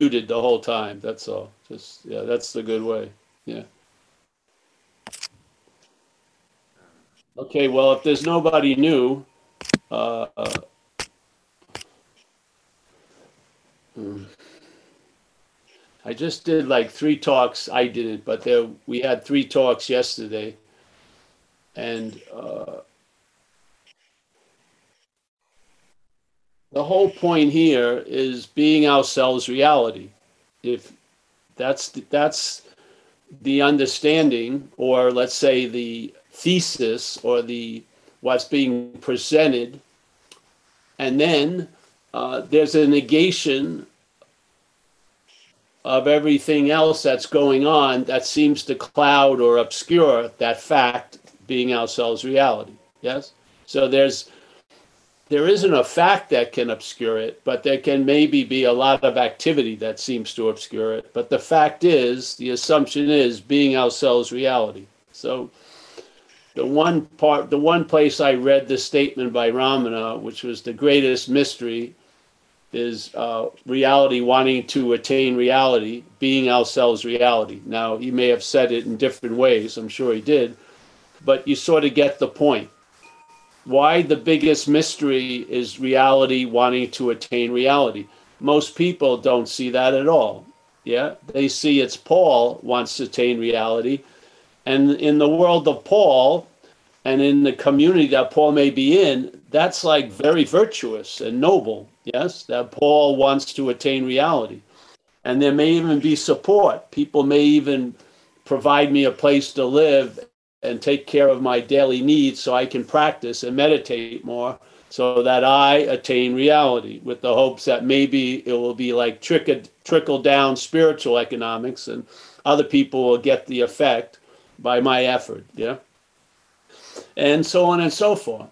muted the whole time. That's all. Just yeah, that's the good way. Yeah. Okay. Well, if there's nobody new, uh, uh. I just did like three talks. I didn't, but there we had three talks yesterday, and uh, the whole point here is being ourselves reality. If that's the, that's the understanding, or let's say the thesis, or the what's being presented, and then uh, there's a negation of everything else that's going on that seems to cloud or obscure that fact being ourselves reality. Yes? So there's there isn't a fact that can obscure it, but there can maybe be a lot of activity that seems to obscure it. But the fact is, the assumption is being ourselves reality. So the one part the one place I read the statement by Ramana, which was the greatest mystery, is uh, reality wanting to attain reality, being ourselves reality. Now, he may have said it in different ways, I'm sure he did, but you sort of get the point. Why the biggest mystery is reality wanting to attain reality. Most people don't see that at all. Yeah, they see it's Paul wants to attain reality. And in the world of Paul, and in the community that Paul may be in, that's like very virtuous and noble. Yes, that Paul wants to attain reality. And there may even be support. People may even provide me a place to live and take care of my daily needs so I can practice and meditate more so that I attain reality with the hopes that maybe it will be like trickle, trickle down spiritual economics and other people will get the effect by my effort. Yeah and so on and so forth.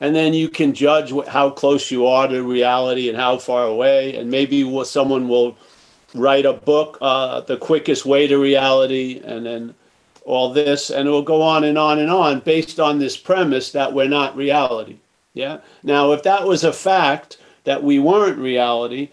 And then you can judge how close you are to reality and how far away. And maybe someone will write a book, uh, The Quickest Way to Reality, and then all this, and it will go on and on and on based on this premise that we're not reality. Yeah. Now, if that was a fact that we weren't reality,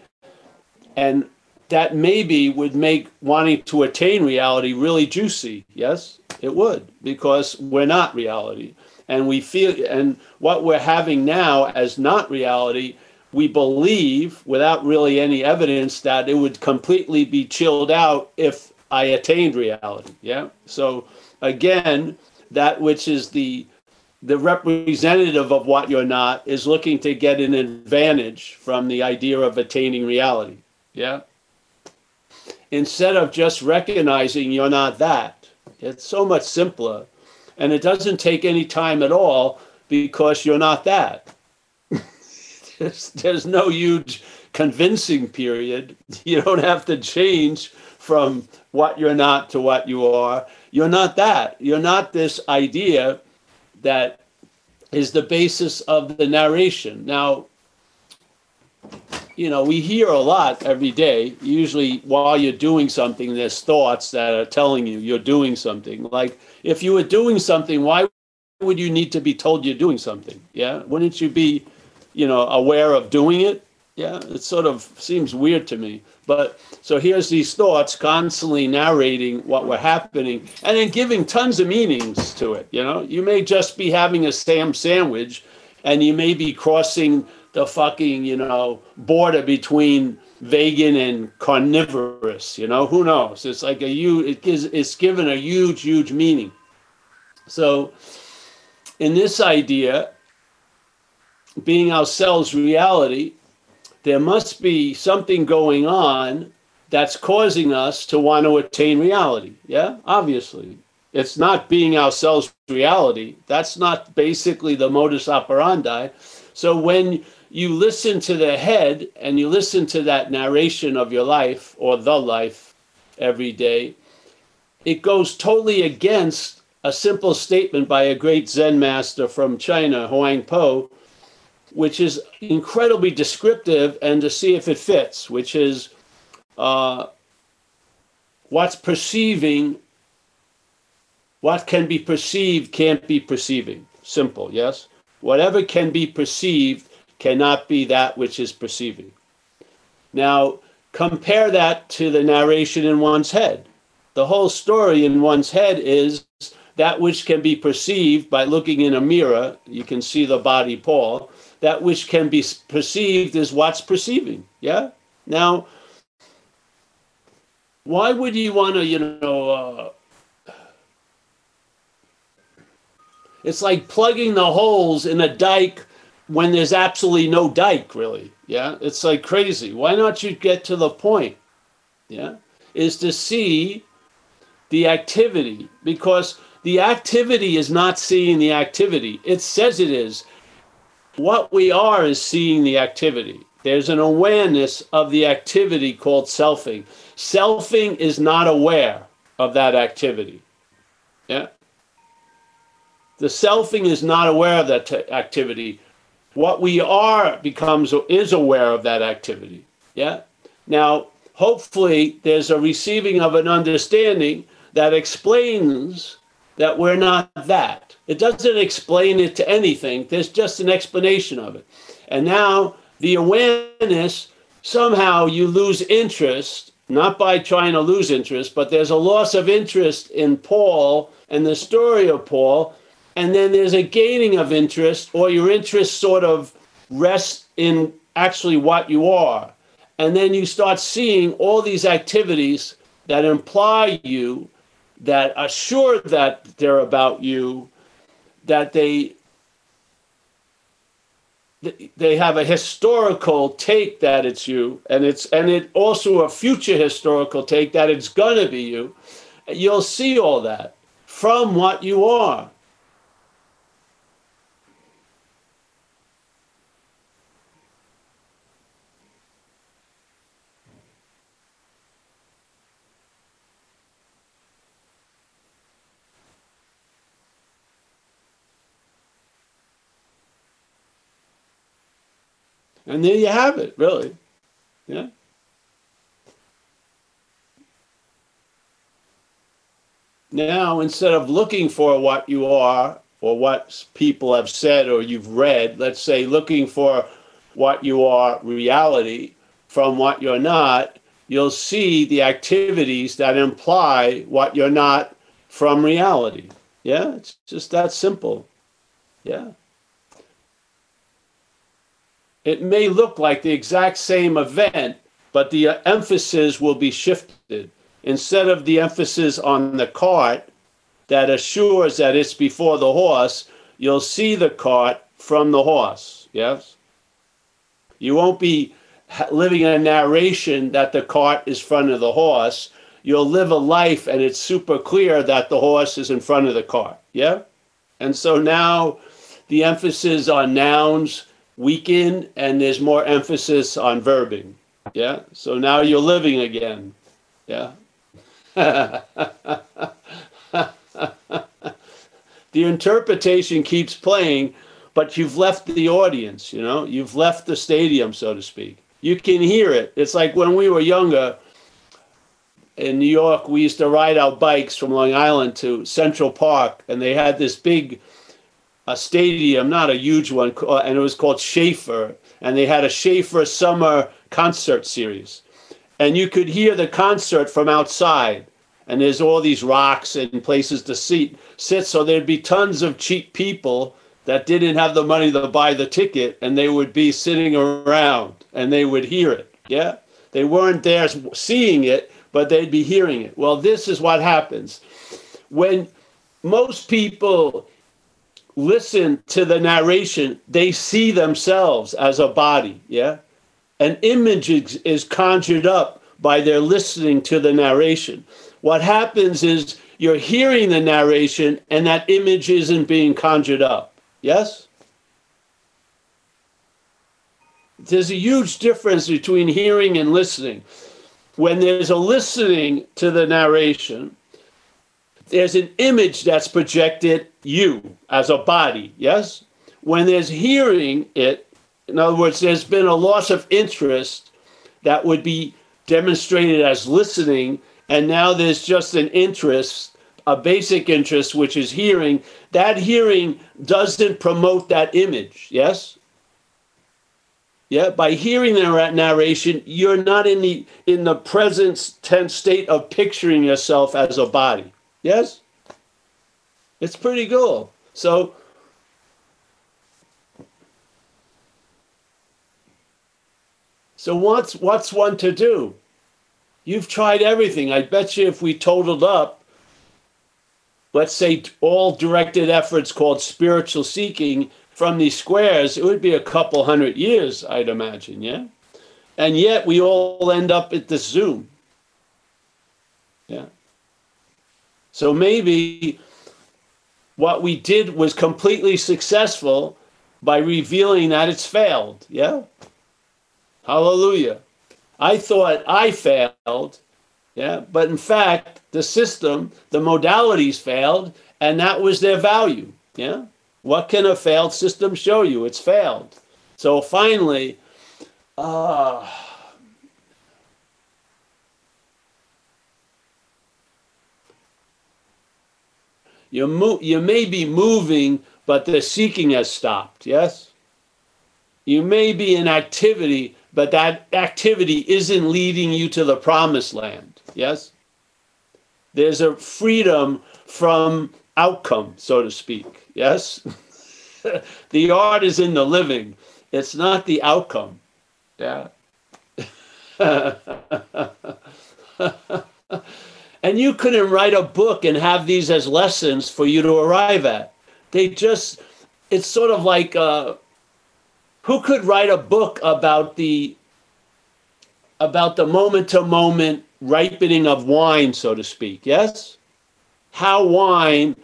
and that maybe would make wanting to attain reality really juicy. Yes, it would, because we're not reality. And we feel, and what we're having now as not reality, we believe without really any evidence that it would completely be chilled out if I attained reality. Yeah. So again, that which is the the representative of what you're not is looking to get an advantage from the idea of attaining reality. Yeah instead of just recognizing you're not that. It's so much simpler. And it doesn't take any time at all because you're not that. there's, there's no huge convincing period. You don't have to change from what you're not to what you are. You're not that. You're not this idea that is the basis of the narration. Now, you know, we hear a lot every day. Usually, while you're doing something, there's thoughts that are telling you you're doing something. Like, if you were doing something, why would you need to be told you're doing something? Yeah. Wouldn't you be, you know, aware of doing it? Yeah. It sort of seems weird to me. But so here's these thoughts constantly narrating what were happening and then giving tons of meanings to it. You know, you may just be having a Sam sandwich and you may be crossing the fucking, you know, border between vegan and carnivorous, you know, who knows? It's like a huge, it gives, it's given a huge, huge meaning. So in this idea, being ourselves reality, there must be something going on that's causing us to want to attain reality. Yeah, obviously. It's not being ourselves reality. That's not basically the modus operandi. So when you listen to the head and you listen to that narration of your life or the life every day, it goes totally against a simple statement by a great Zen master from China, Huang Po, which is incredibly descriptive and to see if it fits, which is uh, what's perceiving, what can be perceived can't be perceiving. Simple, yes? Whatever can be perceived cannot be that which is perceiving. Now, compare that to the narration in one's head. The whole story in one's head is that which can be perceived by looking in a mirror. You can see the body, Paul. That which can be perceived is what's perceiving. Yeah? Now, why would you want to, you know, uh, it's like plugging the holes in a dike when there's absolutely no dike, really. Yeah, it's like crazy. Why not you get to the point? Yeah, is to see the activity because the activity is not seeing the activity. It says it is. What we are is seeing the activity. There's an awareness of the activity called selfing. Selfing is not aware of that activity. Yeah. The selfing is not aware of that t- activity what we are becomes is aware of that activity. Yeah. Now, hopefully, there's a receiving of an understanding that explains that we're not that. It doesn't explain it to anything. There's just an explanation of it. And now the awareness somehow you lose interest, not by trying to lose interest, but there's a loss of interest in Paul and the story of Paul and then there's a gaining of interest, or your interest sort of rests in actually what you are. And then you start seeing all these activities that imply you, that assure that they're about you, that they they have a historical take that it's you and it's and it also a future historical take that it's gonna be you. You'll see all that from what you are And there you have it, really. Yeah. Now, instead of looking for what you are or what people have said or you've read, let's say looking for what you are reality from what you're not, you'll see the activities that imply what you're not from reality. Yeah, it's just that simple. Yeah. It may look like the exact same event, but the uh, emphasis will be shifted. Instead of the emphasis on the cart that assures that it's before the horse, you'll see the cart from the horse. Yes? You won't be living a narration that the cart is front of the horse. You'll live a life and it's super clear that the horse is in front of the cart. Yeah? And so now the emphasis on nouns weaken and there's more emphasis on verbing. Yeah. So now you're living again. Yeah. the interpretation keeps playing, but you've left the audience, you know, you've left the stadium, so to speak. You can hear it. It's like when we were younger in New York, we used to ride our bikes from Long Island to Central Park, and they had this big a stadium, not a huge one, uh, and it was called Schaefer. And they had a Schaefer summer concert series. And you could hear the concert from outside. And there's all these rocks and places to sit, sit. So there'd be tons of cheap people that didn't have the money to buy the ticket, and they would be sitting around and they would hear it. Yeah? They weren't there seeing it, but they'd be hearing it. Well, this is what happens. When most people listen to the narration, they see themselves as a body, yeah? An image is conjured up by their listening to the narration. What happens is you're hearing the narration and that image isn't being conjured up. Yes? There's a huge difference between hearing and listening. When there's a listening to the narration, there's an image that's projected you as a body, yes? When there's hearing it, in other words, there's been a loss of interest that would be demonstrated as listening, and now there's just an interest, a basic interest, which is hearing. That hearing doesn't promote that image, yes? Yeah, by hearing the narration, you're not in the in the present tense state of picturing yourself as a body. Yes? It's pretty cool. So So what's what's one to do? You've tried everything. I bet you if we totaled up, let's say all directed efforts called spiritual seeking, from these squares, it would be a couple hundred years, I'd imagine, yeah? And yet we all end up at the Zoom. Yeah. So maybe what we did was completely successful by revealing that it's failed. Yeah. Hallelujah. I thought I failed. Yeah. But in fact, the system, the modalities failed, and that was their value. Yeah. What can a failed system show you? It's failed. So finally, uh, you, mo- you may be moving, but the seeking has stopped, yes? You may be in activity, but that activity isn't leading you to the promised land, yes? There's a freedom from outcome, so to speak. Yes? the art is in the living, it's not the outcome. Yeah. and you couldn't write a book and have these as lessons for you to arrive at. They just, it's sort of like, uh, who could write a book about the about the moment to moment ripening of wine, so to speak? Yes, how wine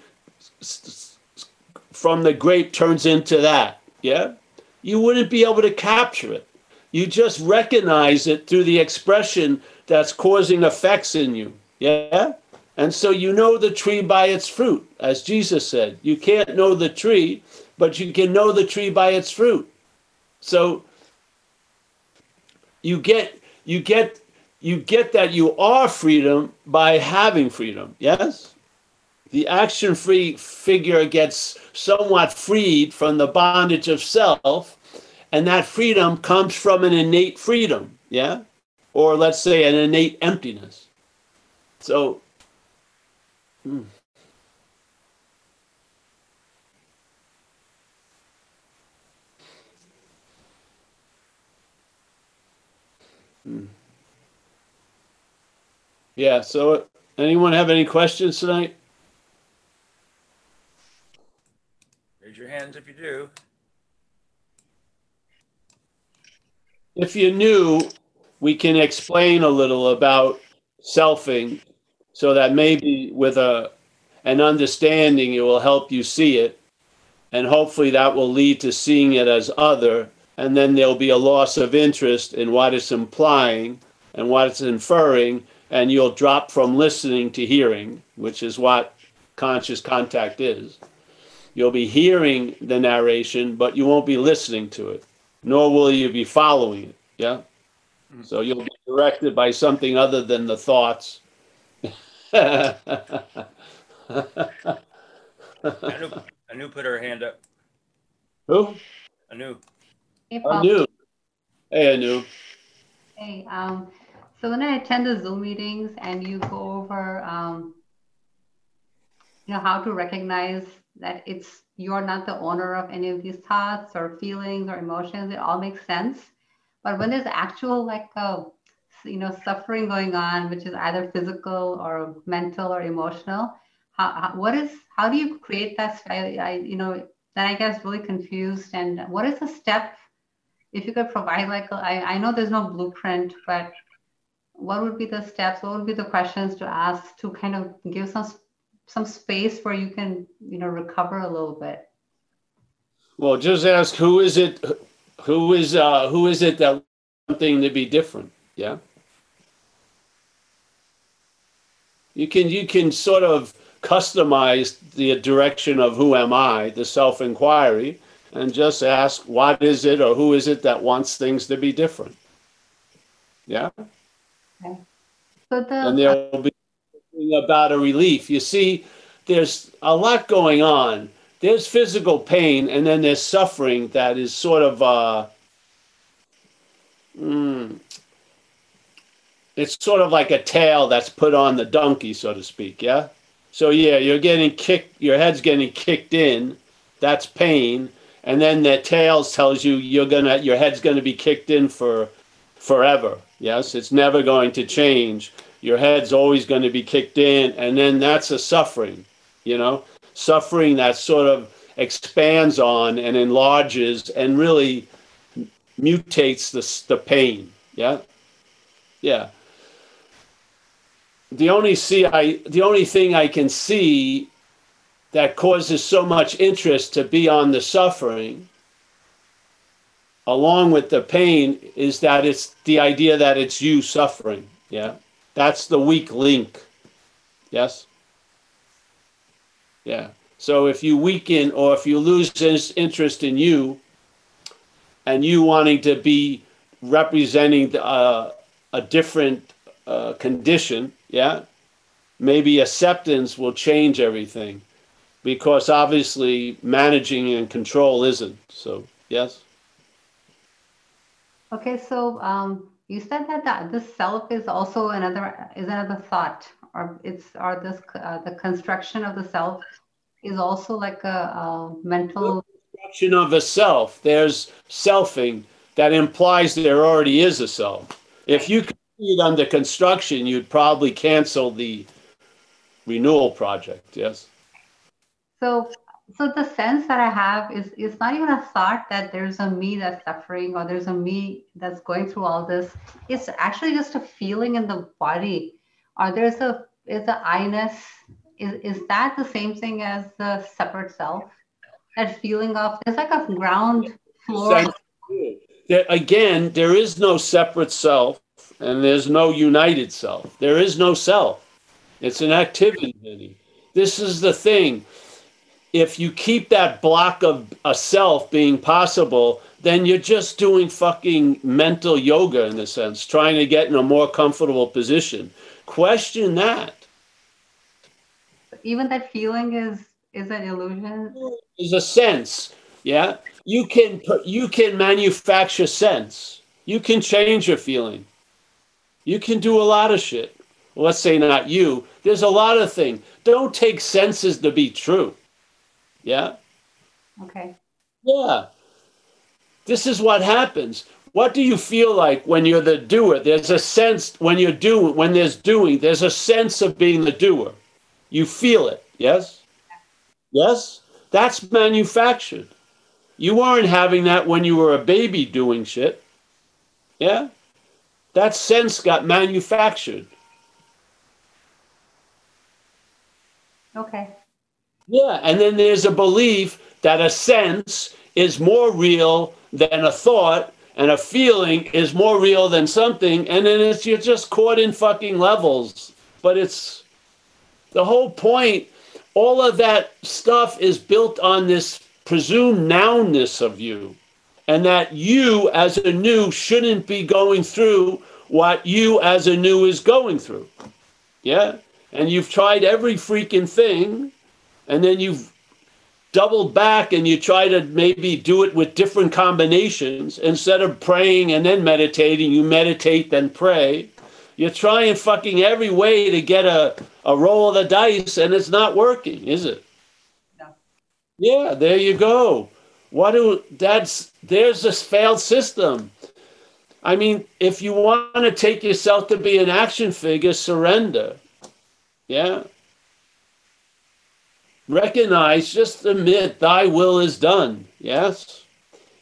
from the grape turns into that. Yeah? You wouldn't be able to capture it. You just recognize it through the expression that's causing effects in you. Yeah? And so you know the tree by its fruit, as Jesus said. You can't know the tree, but you can know the tree by its fruit. So you get you get you get that you are freedom by having freedom. Yes? the action free figure gets somewhat freed from the bondage of self, and that freedom comes from an innate freedom, yeah? Or let's say an innate emptiness. So, hmm. Yeah, so anyone have any questions tonight? Raise your hands if you do. If you're new, we can explain a little about selfing so that maybe with a an understanding it will help you see it and hopefully that will lead to seeing it as other and then there'll be a loss of interest in what it's implying and what it's inferring and you'll drop from listening to hearing which is what conscious contact is You'll be hearing the narration, but you won't be listening to it, nor will you be following it. Yeah? Mm-hmm. So you'll be directed by something other than the thoughts. Anu, Anu put her hand up. Who? Anu. Hey, Paul. Anu. Hey, Anu. Hey, um, so when I attend the Zoom meetings and you go over, um, you know, how to recognize that it's you're not the owner of any of these thoughts or feelings or emotions it all makes sense but when there's actual like a uh, you know suffering going on which is either physical or mental or emotional. How, how what is how do you create that I, I you know then i get really confused. And what is the step if you could provide like I, I know there's no blueprint but what would be the steps? What would be the questions to ask to kind of give some some space where you can you know recover a little bit? Well just ask who is it who is uh who is it that something to be different? Yeah you can you can sort of customize the direction of who am i the self inquiry and just ask what is it or who is it that wants things to be different yeah okay. so the, and there will be about a relief. You see, there's a lot going on. There's physical pain, and then there's suffering that is sort of uh, mm, it's sort of like a tail that's put on the donkey, so to speak. Yeah. So yeah, you're getting kicked. Your head's getting kicked in. That's pain, and then the tails tells you you're gonna your head's gonna be kicked in for forever. Yes, it's never going to change. Your head's always going to be kicked in, and then that's a suffering. You know, suffering that sort of expands on and enlarges and really mutates the, the pain. Yeah. Yeah. The only see I the only thing I can see that causes so much interest to be on the suffering along with the pain is that it's the idea that it's you suffering. Yeah. That's the weak link. Yes. Yeah. So if you weaken or if you lose interest in you and you wanting to be representing uh, a different uh, condition, yeah, maybe acceptance will change everything because obviously managing and control isn't. So, yes. Okay, so um, you said that the, the self is also another is another thought, or it's or this uh, the construction of the self is also like a, a mental the construction of a self. There's selfing that implies there already is a self. If you it under construction, you'd probably cancel the renewal project. Yes. So so the sense that I have is is not even a thought that there's a me that's suffering or there's a me that's going through all this. It's actually just a feeling in the body, or there's a is a I-ness. Is is that the same thing as the separate self? That feeling of it's like a ground floor. Again, there is no separate self and there's no united self. There is no self. It's an activity. This is the thing if you keep that block of a self being possible, then you're just doing fucking mental yoga in a sense, trying to get in a more comfortable position. Question that. Even that feeling is is an illusion. Is a sense. Yeah. You can put. you can manufacture sense. You can change your feeling. You can do a lot of shit. Well, let's say not you. There's a lot of things. Don't take senses to be true. Yeah. Okay. Yeah. This is what happens. What do you feel like when you're the doer? There's a sense when you're doing, when there's doing, there's a sense of being the doer. You feel it. Yes? Yes? That's manufactured. You weren't having that when you were a baby doing shit. Yeah? That sense got manufactured. Okay. Yeah, and then there's a belief that a sense is more real than a thought, and a feeling is more real than something, and then it's you're just caught in fucking levels. But it's the whole point. All of that stuff is built on this presumed nounness of you, and that you as a new shouldn't be going through what you as a new is going through. Yeah, and you've tried every freaking thing and then you've doubled back and you try to maybe do it with different combinations. Instead of praying and then meditating you meditate then pray. You're trying fucking every way to get a, a roll of the dice and it's not working is it? No. yeah there you go what do that's there's this failed system i mean if you want to take yourself to be an action figure surrender yeah recognize, just admit, thy will is done. Yes?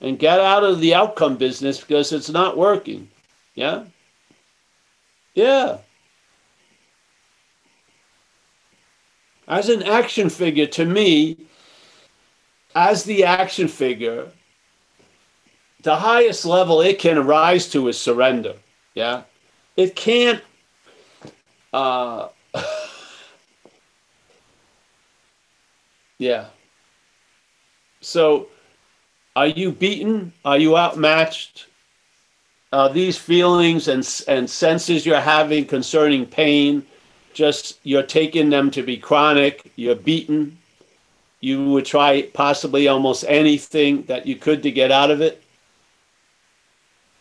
And get out of the outcome business because it's not working. Yeah? Yeah. As an action figure, to me, as the action figure, the highest level it can rise to is surrender. Yeah? It can't. Uh, Yeah. So, are you beaten? Are you outmatched? Uh, these feelings and and senses you're having concerning pain, just you're taking them to be chronic. You're beaten. You would try possibly almost anything that you could to get out of it.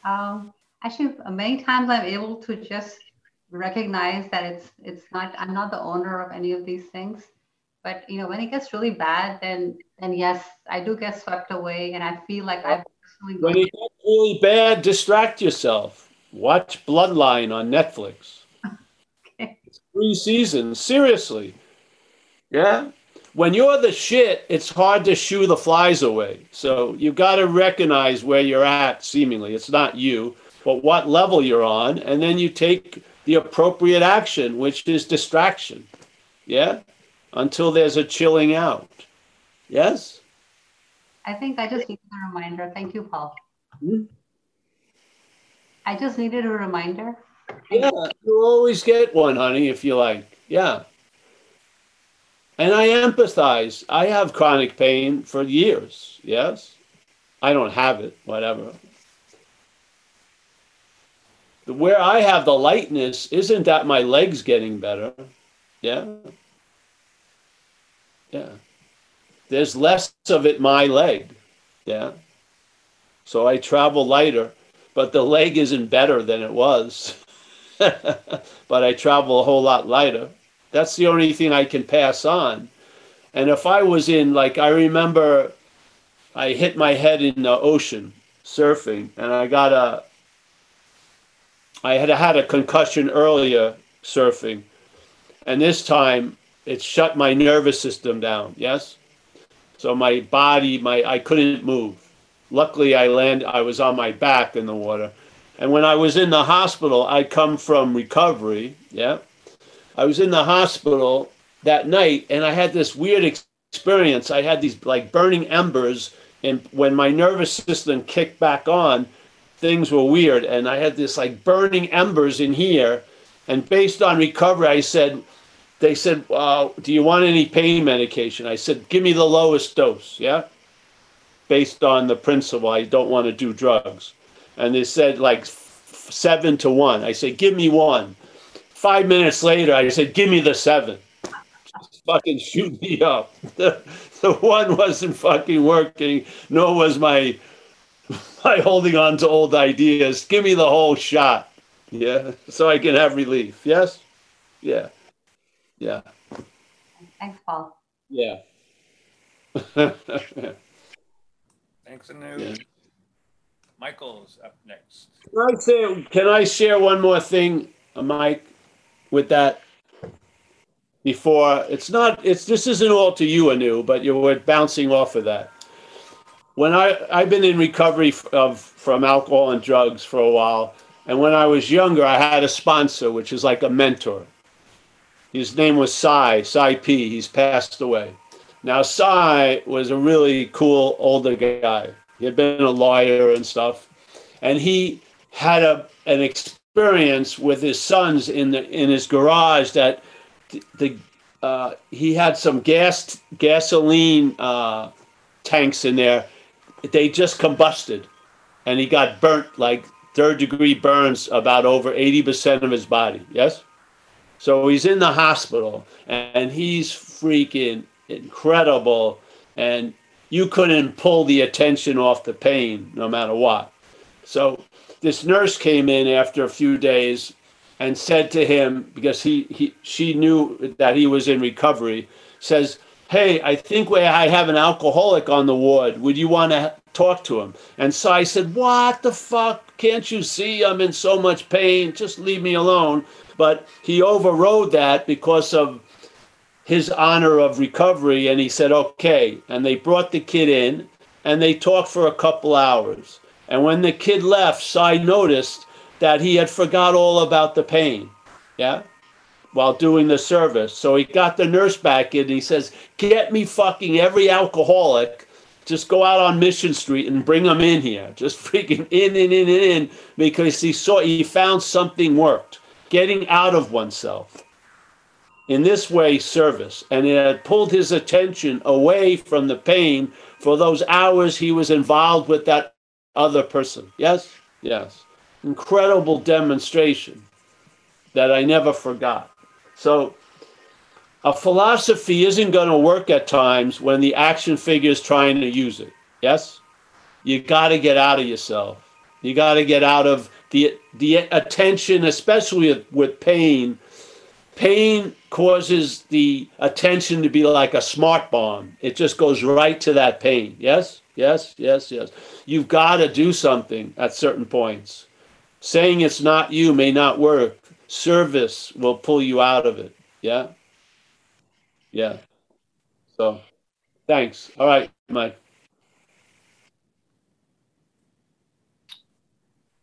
Um, Actually, many times I'm able to just recognize that it's it's not I'm not the owner of any of these things. But you know, when it gets really bad, then then yes, I do get swept away, and I feel like I've when it gets really bad, distract yourself. Watch Bloodline on Netflix. Okay. Three seasons, seriously. Yeah. When you're the shit, it's hard to shoo the flies away. So you've got to recognize where you're at, seemingly. It's not you, but what level you're on. And then you take the appropriate action, which is distraction. Yeah. Until there's a chilling out. Yes? I think I just needed a reminder. Thank you, Paul. Hmm? I just needed a reminder. yeah, you always get one, honey, if you like. Yeah. And I empathize. I have chronic pain for years. Yes. I don't have it, whatever. Where I have the lightness isn't that my legs getting better. Yeah. Yeah. There's less of it my leg. Yeah. So I travel lighter, but the leg isn't better than it was. but I travel a whole lot lighter. That's the only thing I can pass on. And if I was in, like, I remember I hit my head in the ocean surfing, and I got a, I had had a concussion earlier surfing, and this time it shut my nervous system down. Yes, so my body, my I couldn't move. Luckily, I landed. I was on my back in the water, and when I was in the hospital, I come from recovery. Yeah, I was in the hospital that night, and I had this weird experience. I had these like burning embers, and when my nervous system kicked back on, things were weird, and I had this like burning embers in here. And based on recovery, I said, they said, Do you want any pain medication? I said, Give me the lowest dose, yeah? Based on the principle, I don't want to do drugs. And they said, like seven to one. I said, Give me one. Five minutes later, I said, Give me the seven. Just fucking shoot me up. The, the one wasn't fucking working, nor was my my holding on to old ideas. Give me the whole shot. Yeah. So I can have relief. Yes? Yeah. Yeah. Thanks, Paul. Yeah. Thanks, Anu. Yeah. Michael's up next. Can I say? Can I share one more thing, Mike, with that? Before it's not. It's this isn't all to you, Anu, but you were bouncing off of that. When I I've been in recovery of from alcohol and drugs for a while, and when I was younger, I had a sponsor, which is like a mentor his name was Cy, Cy P. He's passed away. Now, Cy was a really cool older guy. He had been a lawyer and stuff. And he had a, an experience with his sons in, the, in his garage that the, uh, he had some gas gasoline uh, tanks in there. They just combusted, and he got burnt like third degree burns about over 80% of his body. Yes? So he's in the hospital and he's freaking incredible. And you couldn't pull the attention off the pain no matter what. So this nurse came in after a few days and said to him, because he, he she knew that he was in recovery, says, Hey, I think we, I have an alcoholic on the ward. Would you want to talk to him? And so i said, What the fuck? Can't you see I'm in so much pain? Just leave me alone but he overrode that because of his honor of recovery and he said okay and they brought the kid in and they talked for a couple hours and when the kid left Cy noticed that he had forgot all about the pain yeah while doing the service so he got the nurse back in and he says get me fucking every alcoholic just go out on mission street and bring them in here just freaking in in in in in because he saw he found something worked getting out of oneself. In this way, service. And it had pulled his attention away from the pain for those hours he was involved with that other person. Yes? Yes. Incredible demonstration that I never forgot. So, a philosophy isn't going to work at times when the action figure is trying to use it. Yes? You got to get out of yourself. You got to get out of the the attention, especially with, with pain, pain causes the attention to be like a smart bomb. It just goes right to that pain. Yes, yes, yes, yes. You've got to do something at certain points. Saying it's not you may not work. Service will pull you out of it. Yeah. Yeah. So thanks. All right, Mike.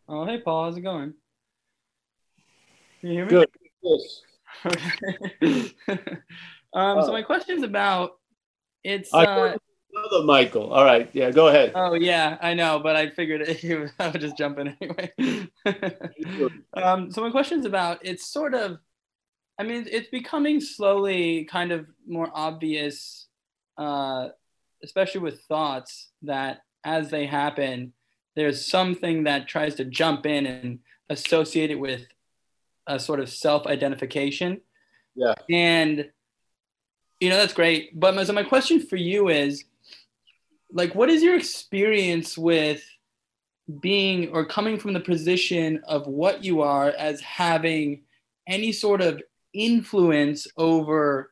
Oh, hey, Paul. How's it going? Can you hear me? Good. Yes. um, so my question's about it's. Uh, Another Michael. All right. Yeah. Go ahead. oh yeah, I know, but I figured it, I would just jump in anyway. um, so my question is about it's sort of, I mean, it's becoming slowly kind of more obvious, uh, especially with thoughts that as they happen, there's something that tries to jump in and associate it with a sort of self-identification. Yeah. And you know that's great, but my, so my question for you is, like, what is your experience with being or coming from the position of what you are as having any sort of influence over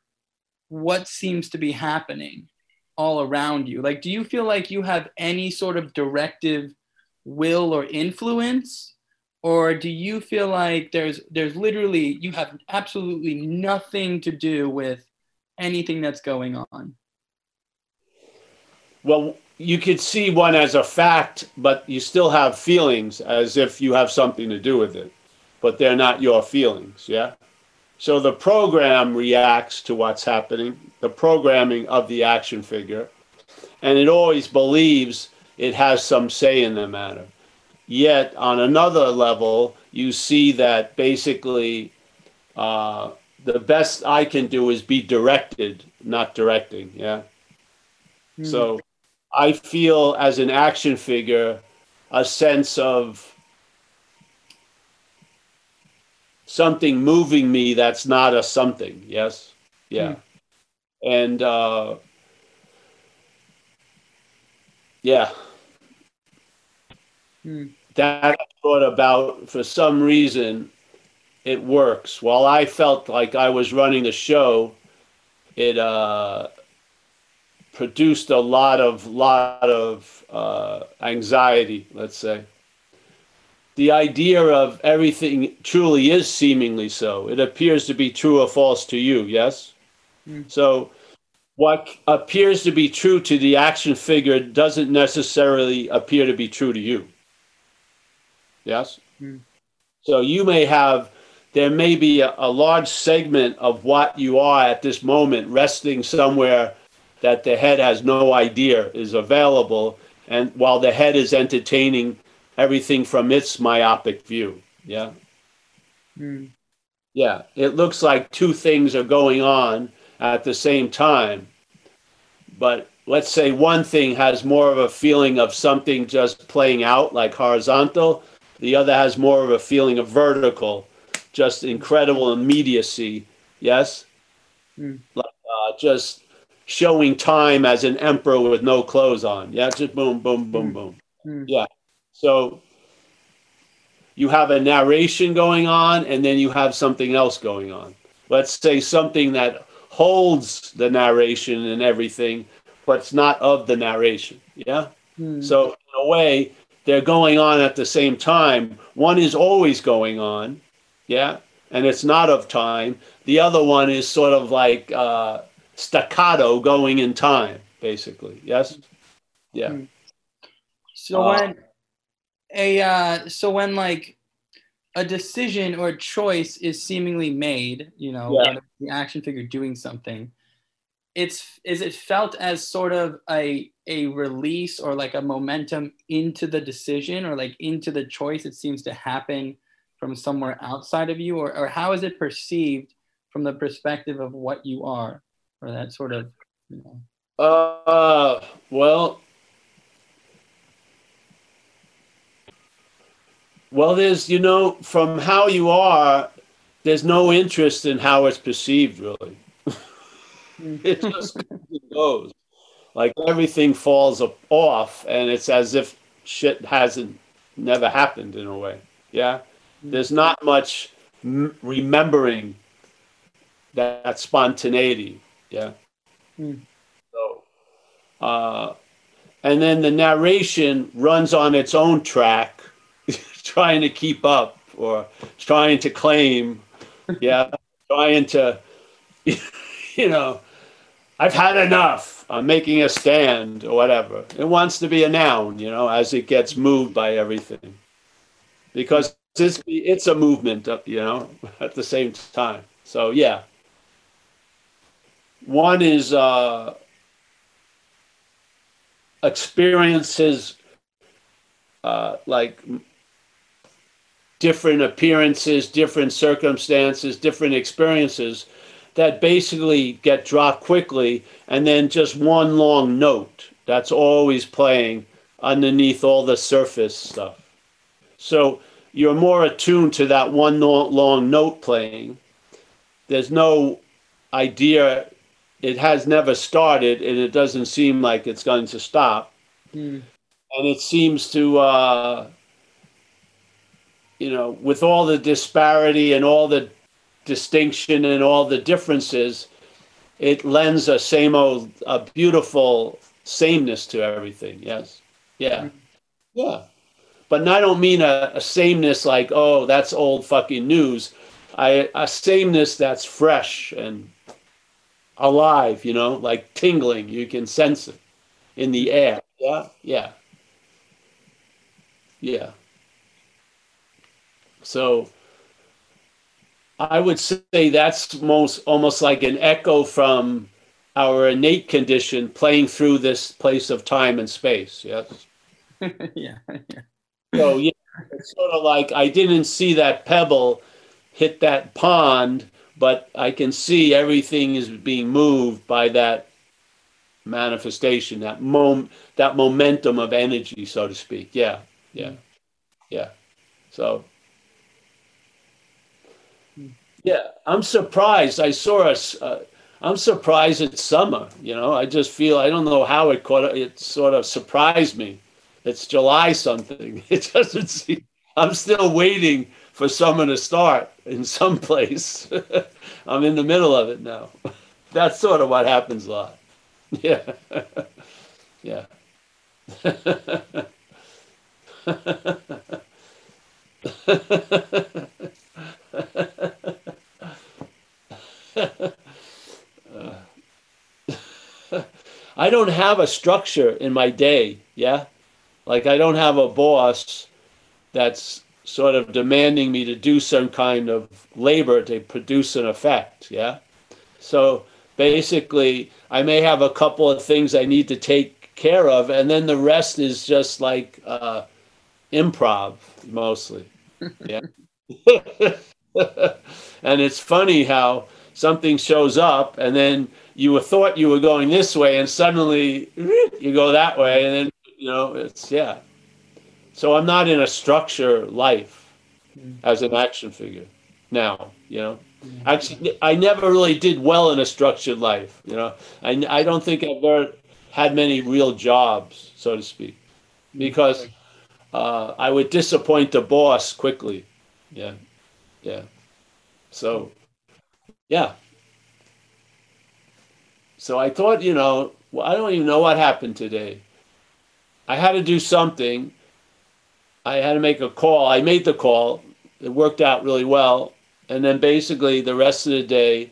what seems to be happening all around you? Like, do you feel like you have any sort of directive will or influence? Or do you feel like there's there's literally you have absolutely nothing to do with anything that's going on? Well, you could see one as a fact, but you still have feelings as if you have something to do with it, but they're not your feelings. Yeah. So the program reacts to what's happening, the programming of the action figure, and it always believes it has some say in the matter. Yet on another level, you see that basically uh, the best I can do is be directed, not directing. Yeah. So I feel as an action figure a sense of something moving me that's not a something. Yes. Yeah. And uh, yeah, Hmm. that I thought about for some reason it works. While I felt like I was running a show, it uh, produced a lot of lot of uh, anxiety. Let's say the idea of everything truly is seemingly so. It appears to be true or false to you. Yes. Mm. So what appears to be true to the action figure doesn't necessarily appear to be true to you. Yes. Hmm. So you may have, there may be a, a large segment of what you are at this moment resting somewhere that the head has no idea is available, and while the head is entertaining everything from its myopic view. Yeah. Hmm. Yeah. It looks like two things are going on at the same time. But let's say one thing has more of a feeling of something just playing out, like horizontal. The other has more of a feeling of vertical, just incredible immediacy. Yes? Mm. Like uh, just showing time as an emperor with no clothes on. Yeah, just boom, boom, boom, Mm. boom. Hmm. Yeah. So you have a narration going on and then you have something else going on. Let's say something that holds the narration and everything, but it's not of the narration. Yeah. Hmm. So in a way, they're going on at the same time. One is always going on, yeah, and it's not of time. The other one is sort of like uh, staccato going in time, basically. Yes, yeah. Hmm. So Uh, when a uh, so when like a decision or choice is seemingly made, you know, Yeah. the action figure doing something, it's is it felt as sort of a a release or like a momentum into the decision or like into the choice it seems to happen from somewhere outside of you or, or how is it perceived from the perspective of what you are or that sort of you know Uh, well, well, there's, you know, from how you are, there's no interest in how it's perceived, really. it just goes. Like everything falls off, and it's as if shit hasn't never happened in a way. Yeah, there's not much m- remembering that, that spontaneity. Yeah. Mm. So, uh, and then the narration runs on its own track, trying to keep up or trying to claim. Yeah, trying to, you know, I've had enough. I'm making a stand or whatever. It wants to be a noun, you know, as it gets moved by everything, because it's it's a movement, uh, you know, at the same time. So yeah, one is uh, experiences uh, like different appearances, different circumstances, different experiences that basically get dropped quickly and then just one long note that's always playing underneath all the surface stuff. So you're more attuned to that one long note playing. There's no idea, it has never started and it doesn't seem like it's going to stop. Mm. And it seems to, uh, you know, with all the disparity and all the distinction and all the differences, it lends a same old, a beautiful sameness to everything. Yes. Yeah. Yeah. But I don't mean a, a sameness like, oh, that's old fucking news. I, a sameness that's fresh and alive, you know, like tingling. You can sense it in the air. Yeah. Yeah. Yeah. So I would say that's most almost like an echo from our innate condition playing through this place of time and space. Yes. yeah, yeah. So yeah, it's sort of like I didn't see that pebble hit that pond, but I can see everything is being moved by that manifestation, that mom, that momentum of energy, so to speak. Yeah, yeah, yeah. So yeah, I'm surprised. I saw us. Uh, I'm surprised it's summer. You know, I just feel I don't know how it caught. It sort of surprised me. It's July something. It doesn't seem. I'm still waiting for someone to start in some place. I'm in the middle of it now. That's sort of what happens a lot. Yeah. yeah. I don't have a structure in my day, yeah? Like I don't have a boss that's sort of demanding me to do some kind of labor to produce an effect, yeah? So basically, I may have a couple of things I need to take care of, and then the rest is just like uh, improv mostly, yeah? and it's funny how something shows up and then you thought you were going this way and suddenly you go that way and then you know it's yeah so i'm not in a structure life mm-hmm. as an action figure now you know mm-hmm. actually i never really did well in a structured life you know i, I don't think i've ever had many real jobs so to speak mm-hmm. because uh, i would disappoint the boss quickly yeah yeah so yeah. So I thought, you know, well, I don't even know what happened today. I had to do something. I had to make a call. I made the call. It worked out really well. And then basically the rest of the day,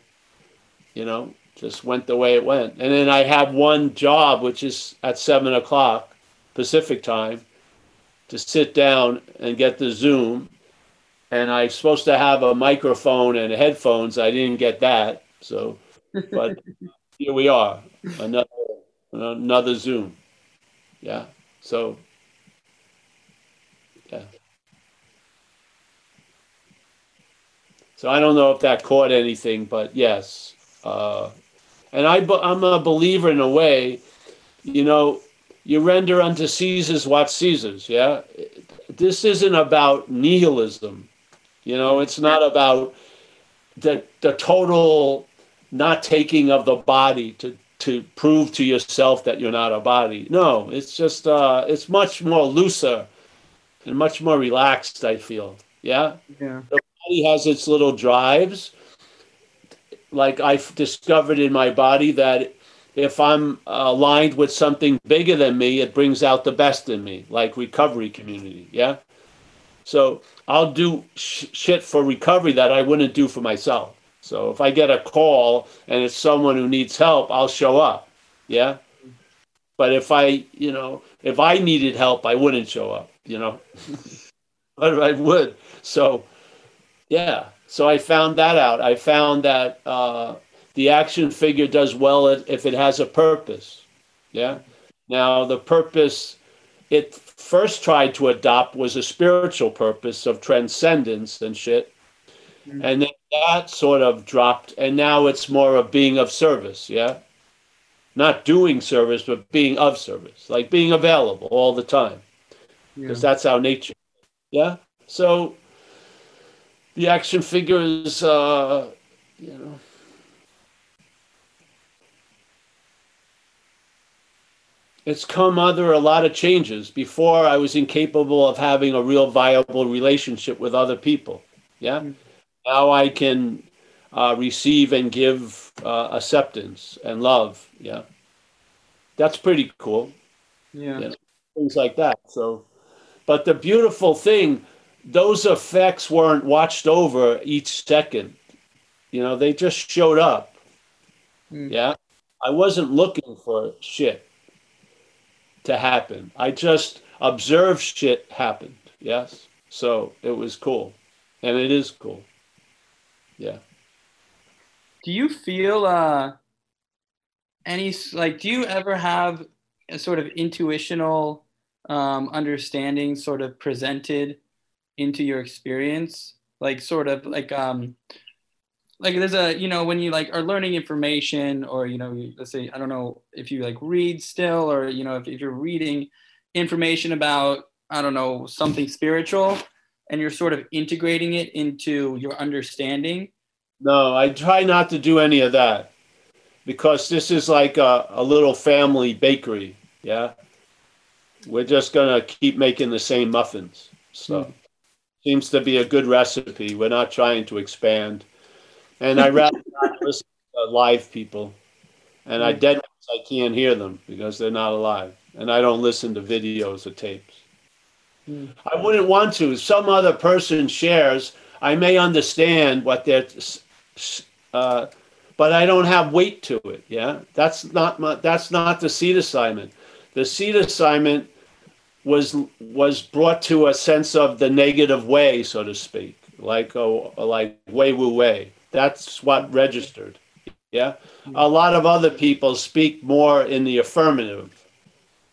you know, just went the way it went. And then I have one job, which is at seven o'clock Pacific time, to sit down and get the Zoom and I'm supposed to have a microphone and headphones. I didn't get that, so but here we are, another another Zoom. Yeah, so So I don't know if that caught anything, but yes. Uh, and I, I'm a believer in a way, you know, you render unto Caesar's what Caesar's, yeah? This isn't about nihilism. You know, it's not about the the total not taking of the body to to prove to yourself that you're not a body. No, it's just uh, it's much more looser and much more relaxed. I feel Yeah. Yeah. Body has its little drives. Like I've discovered in my body that if I'm aligned with something bigger than me, it brings out the best in me, like recovery community. Yeah. So I'll do sh- shit for recovery that I wouldn't do for myself. So if I get a call and it's someone who needs help, I'll show up. Yeah. But if I, you know, if I needed help, I wouldn't show up, you know, but I would. So, yeah. So I found that out. I found that uh, the action figure does well if it has a purpose. Yeah. Now, the purpose it first tried to adopt was a spiritual purpose of transcendence and shit. Mm-hmm. And then that sort of dropped, and now it's more of being of service. Yeah not doing service, but being of service, like being available all the time, because yeah. that's our nature. Yeah. So the action figure is, uh, you know, it's come under a lot of changes. Before, I was incapable of having a real viable relationship with other people. Yeah. Mm-hmm. Now I can uh, receive and give uh, acceptance and love. Yeah, that's pretty cool. Yeah, know, things like that. So, but the beautiful thing, those effects weren't watched over each second. You know, they just showed up. Mm. Yeah, I wasn't looking for shit to happen. I just observed shit happened. Yes, so it was cool, and it is cool. Yeah do you feel uh any like do you ever have a sort of intuitional um, understanding sort of presented into your experience like sort of like um like there's a you know when you like are learning information or you know let's say i don't know if you like read still or you know if, if you're reading information about i don't know something spiritual and you're sort of integrating it into your understanding no, I try not to do any of that because this is like a, a little family bakery. Yeah. We're just to keep making the same muffins. So, mm. Seems to be a good recipe. We're not trying to expand. And I rather not listen to live people. And I hmm. dead I can't hear them because they're not alive. And I don't listen to videos or tapes. Mm. I wouldn't want to. If some other person shares, I may understand what they're uh, but I don't have weight to it. Yeah, that's not my, that's not the seed assignment. The seed assignment was was brought to a sense of the negative way, so to speak, like oh, like way woo way. That's what registered. Yeah, a lot of other people speak more in the affirmative.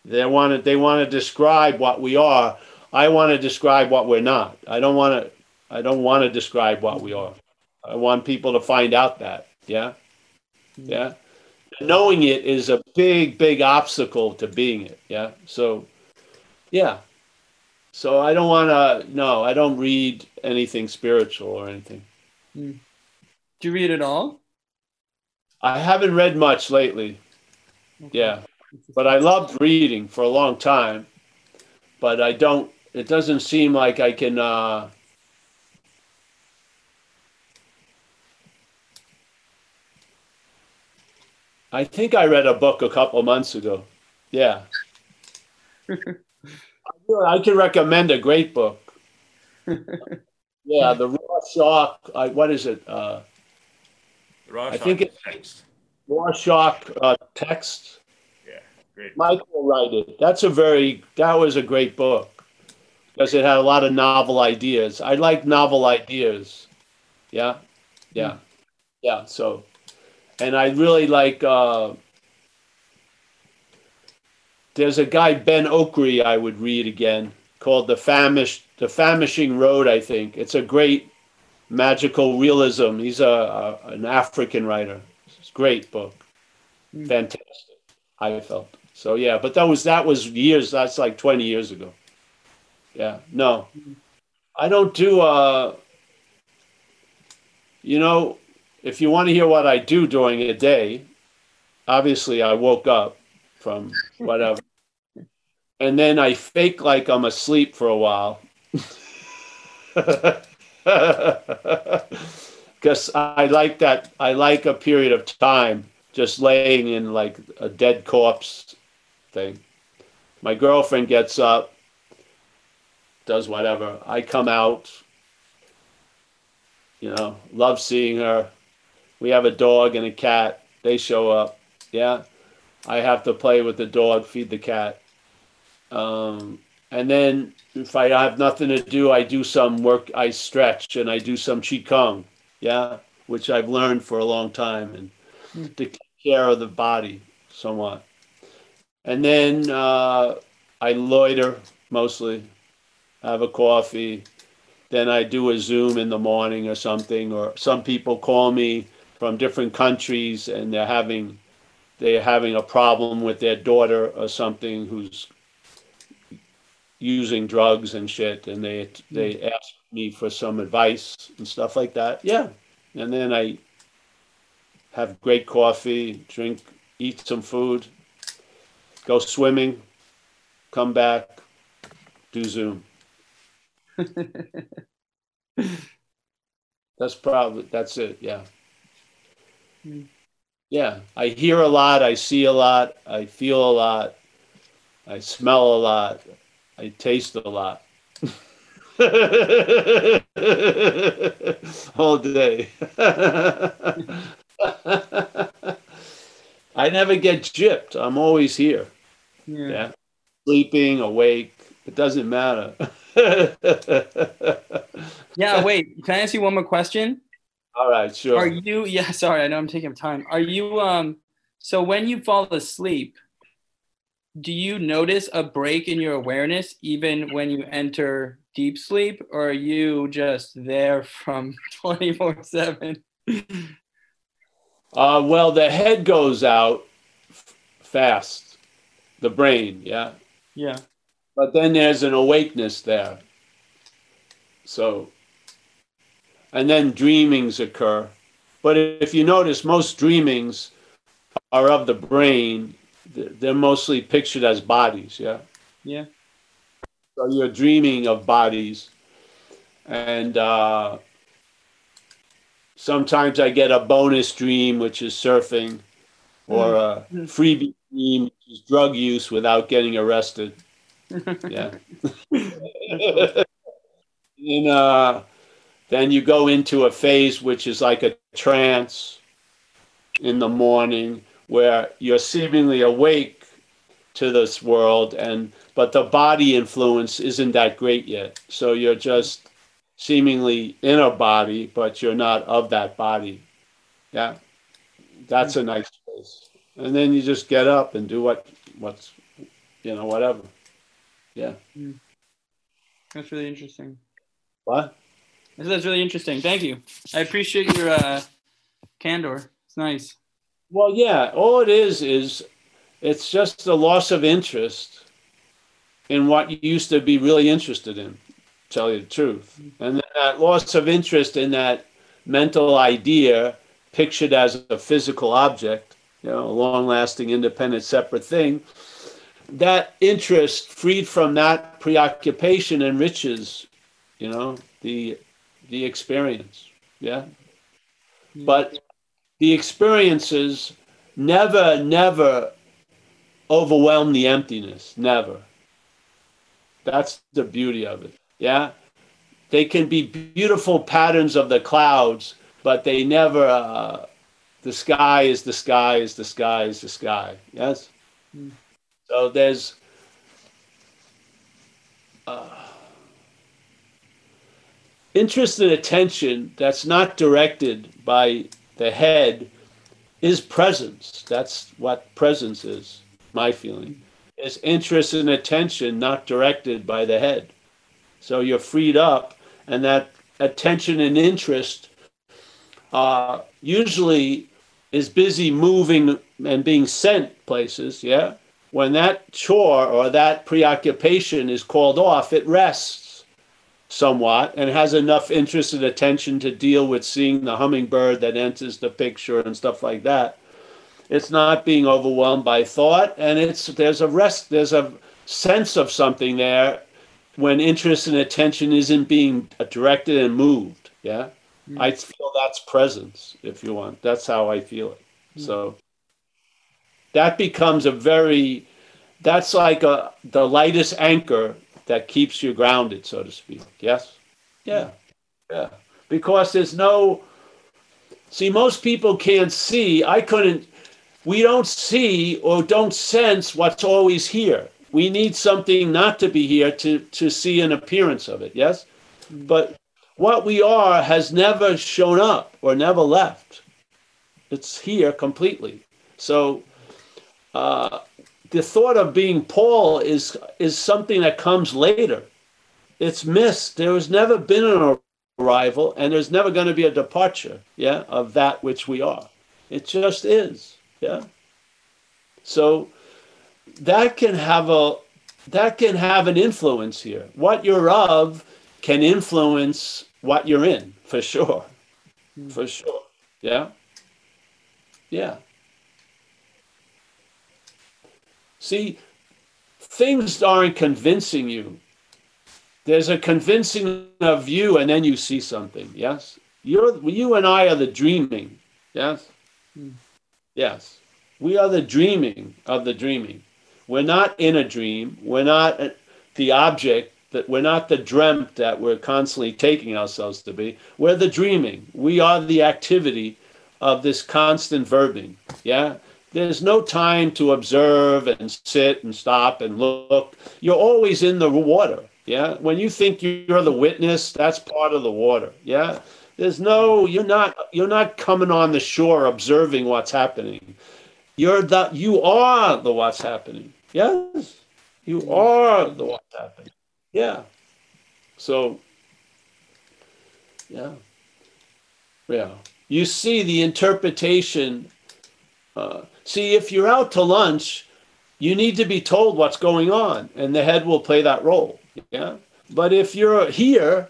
They want to they want to describe what we are. I want to describe what we're not. I don't want to I don't want to describe what we are. I want people to find out that. Yeah. Mm-hmm. Yeah. Knowing it is a big, big obstacle to being it. Yeah. So, yeah. So I don't want to, no, I don't read anything spiritual or anything. Mm. Do you read at all? I haven't read much lately. Okay. Yeah. But I loved reading for a long time. But I don't, it doesn't seem like I can, uh, I think I read a book a couple months ago. Yeah. I can recommend a great book. yeah, the Rorschach. Uh, what is it? Uh, I think it's text. shock uh, text. Yeah, great. Michael wrote it. That's a very. That was a great book because it had a lot of novel ideas. I like novel ideas. Yeah, yeah, yeah. So and I really like. Uh, there's a guy Ben Okri I would read again called the famish the famishing road. I think it's a great magical realism. He's a, a an African writer. It's a great book, mm. fantastic. I felt so yeah, but that was that was years. That's like twenty years ago. Yeah, no, I don't do. Uh, you know, if you want to hear what I do during a day, obviously I woke up from whatever. and then I fake like I'm asleep for a while. Because I like that. I like a period of time just laying in like a dead corpse thing. My girlfriend gets up, does whatever. I come out, you know, love seeing her. We have a dog and a cat. They show up. Yeah. I have to play with the dog, feed the cat. Um, and then if I have nothing to do, I do some work. I stretch and I do some qigong, yeah, which I've learned for a long time, and mm. to take care of the body somewhat. And then uh, I loiter mostly, have a coffee. Then I do a Zoom in the morning or something. Or some people call me from different countries and they're having they're having a problem with their daughter or something who's using drugs and shit, and they they mm. ask me for some advice and stuff like that. Yeah, and then I have great coffee, drink, eat some food, go swimming, come back, do Zoom. that's probably that's it. Yeah. Mm. Yeah, I hear a lot, I see a lot, I feel a lot, I smell a lot, I taste a lot. All day. I never get gypped. I'm always here. Yeah. yeah. Sleeping, awake. It doesn't matter. yeah, wait. Can I ask you one more question? All right, sure. Are you yeah, sorry, I know I'm taking time. Are you um so when you fall asleep, do you notice a break in your awareness even when you enter deep sleep or are you just there from 24 7 uh, well the head goes out f- fast the brain yeah yeah but then there's an awakeness there so and then dreamings occur but if you notice most dreamings are of the brain they're mostly pictured as bodies. Yeah. Yeah. So you're dreaming of bodies, and uh, sometimes I get a bonus dream, which is surfing, or a mm-hmm. freebie dream, which is drug use without getting arrested. yeah. and uh, then you go into a phase which is like a trance in the morning where you're seemingly awake to this world and but the body influence isn't that great yet. So you're just seemingly in a body but you're not of that body. Yeah. That's a nice place. And then you just get up and do what what's you know whatever. Yeah. Mm. that's really interesting. What that's really interesting. Thank you. I appreciate your uh candor. It's nice. Well, yeah, all it is is it's just a loss of interest in what you used to be really interested in, tell you the truth. And that loss of interest in that mental idea pictured as a physical object, you know, a long lasting, independent, separate thing, that interest freed from that preoccupation enriches, you know, the the experience. Yeah. But the experiences never, never overwhelm the emptiness. Never. That's the beauty of it. Yeah. They can be beautiful patterns of the clouds, but they never, uh, the sky is the sky is the sky is the sky. Yes? Mm. So there's, uh, interest and attention that's not directed by the head is presence. That's what presence is, my feeling. Is interest and attention not directed by the head. So you're freed up, and that attention and interest uh, usually is busy moving and being sent places, yeah? When that chore or that preoccupation is called off, it rests somewhat and has enough interest and attention to deal with seeing the hummingbird that enters the picture and stuff like that. It's not being overwhelmed by thought, and it's there's a rest, there's a sense of something there when interest and attention isn't being directed and moved. Yeah. Mm. I feel that's presence, if you want. That's how I feel it. Mm. So that becomes a very, that's like a, the lightest anchor that keeps you grounded, so to speak. Yes? Yeah. Yeah. Because there's no, see, most people can't see. I couldn't, we don't see or don't sense what's always here. We need something not to be here to, to see an appearance of it, yes? But what we are has never shown up or never left. It's here completely. So uh, the thought of being Paul is is something that comes later. It's missed. There has never been an arrival, and there's never going to be a departure. Yeah, of that which we are. It just is. Yeah. So that can have a that can have an influence here. What you're of can influence what you're in for sure. Mm. For sure. Yeah. Yeah. See, things aren't convincing you. There's a convincing of you, and then you see something. Yes, you're you and I are the dreaming. Yes, mm. yes, we are the dreaming of the dreaming. We're not in a dream. We're not the object that we're not the dreamt that we're constantly taking ourselves to be. We're the dreaming. We are the activity of this constant verbing. Yeah. There's no time to observe and sit and stop and look. You're always in the water. Yeah. When you think you're the witness, that's part of the water. Yeah. There's no, you're not, you're not coming on the shore observing what's happening. You're the, you are the what's happening. Yes. You are the what's happening. Yeah. So, yeah. Yeah. You see the interpretation. Uh, see, if you're out to lunch, you need to be told what's going on, and the head will play that role. Yeah. But if you're here,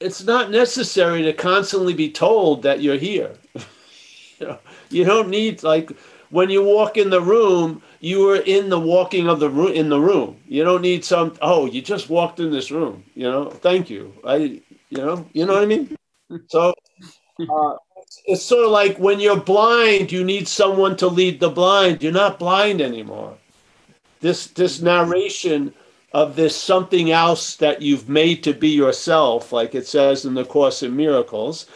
it's not necessary to constantly be told that you're here. you, know, you don't need like when you walk in the room, you are in the walking of the room in the room. You don't need some. Oh, you just walked in this room. You know, thank you. I, you know, you know what I mean. So, uh, it's sort of like when you're blind, you need someone to lead the blind. You're not blind anymore. This this narration of this something else that you've made to be yourself, like it says in the Course in Miracles,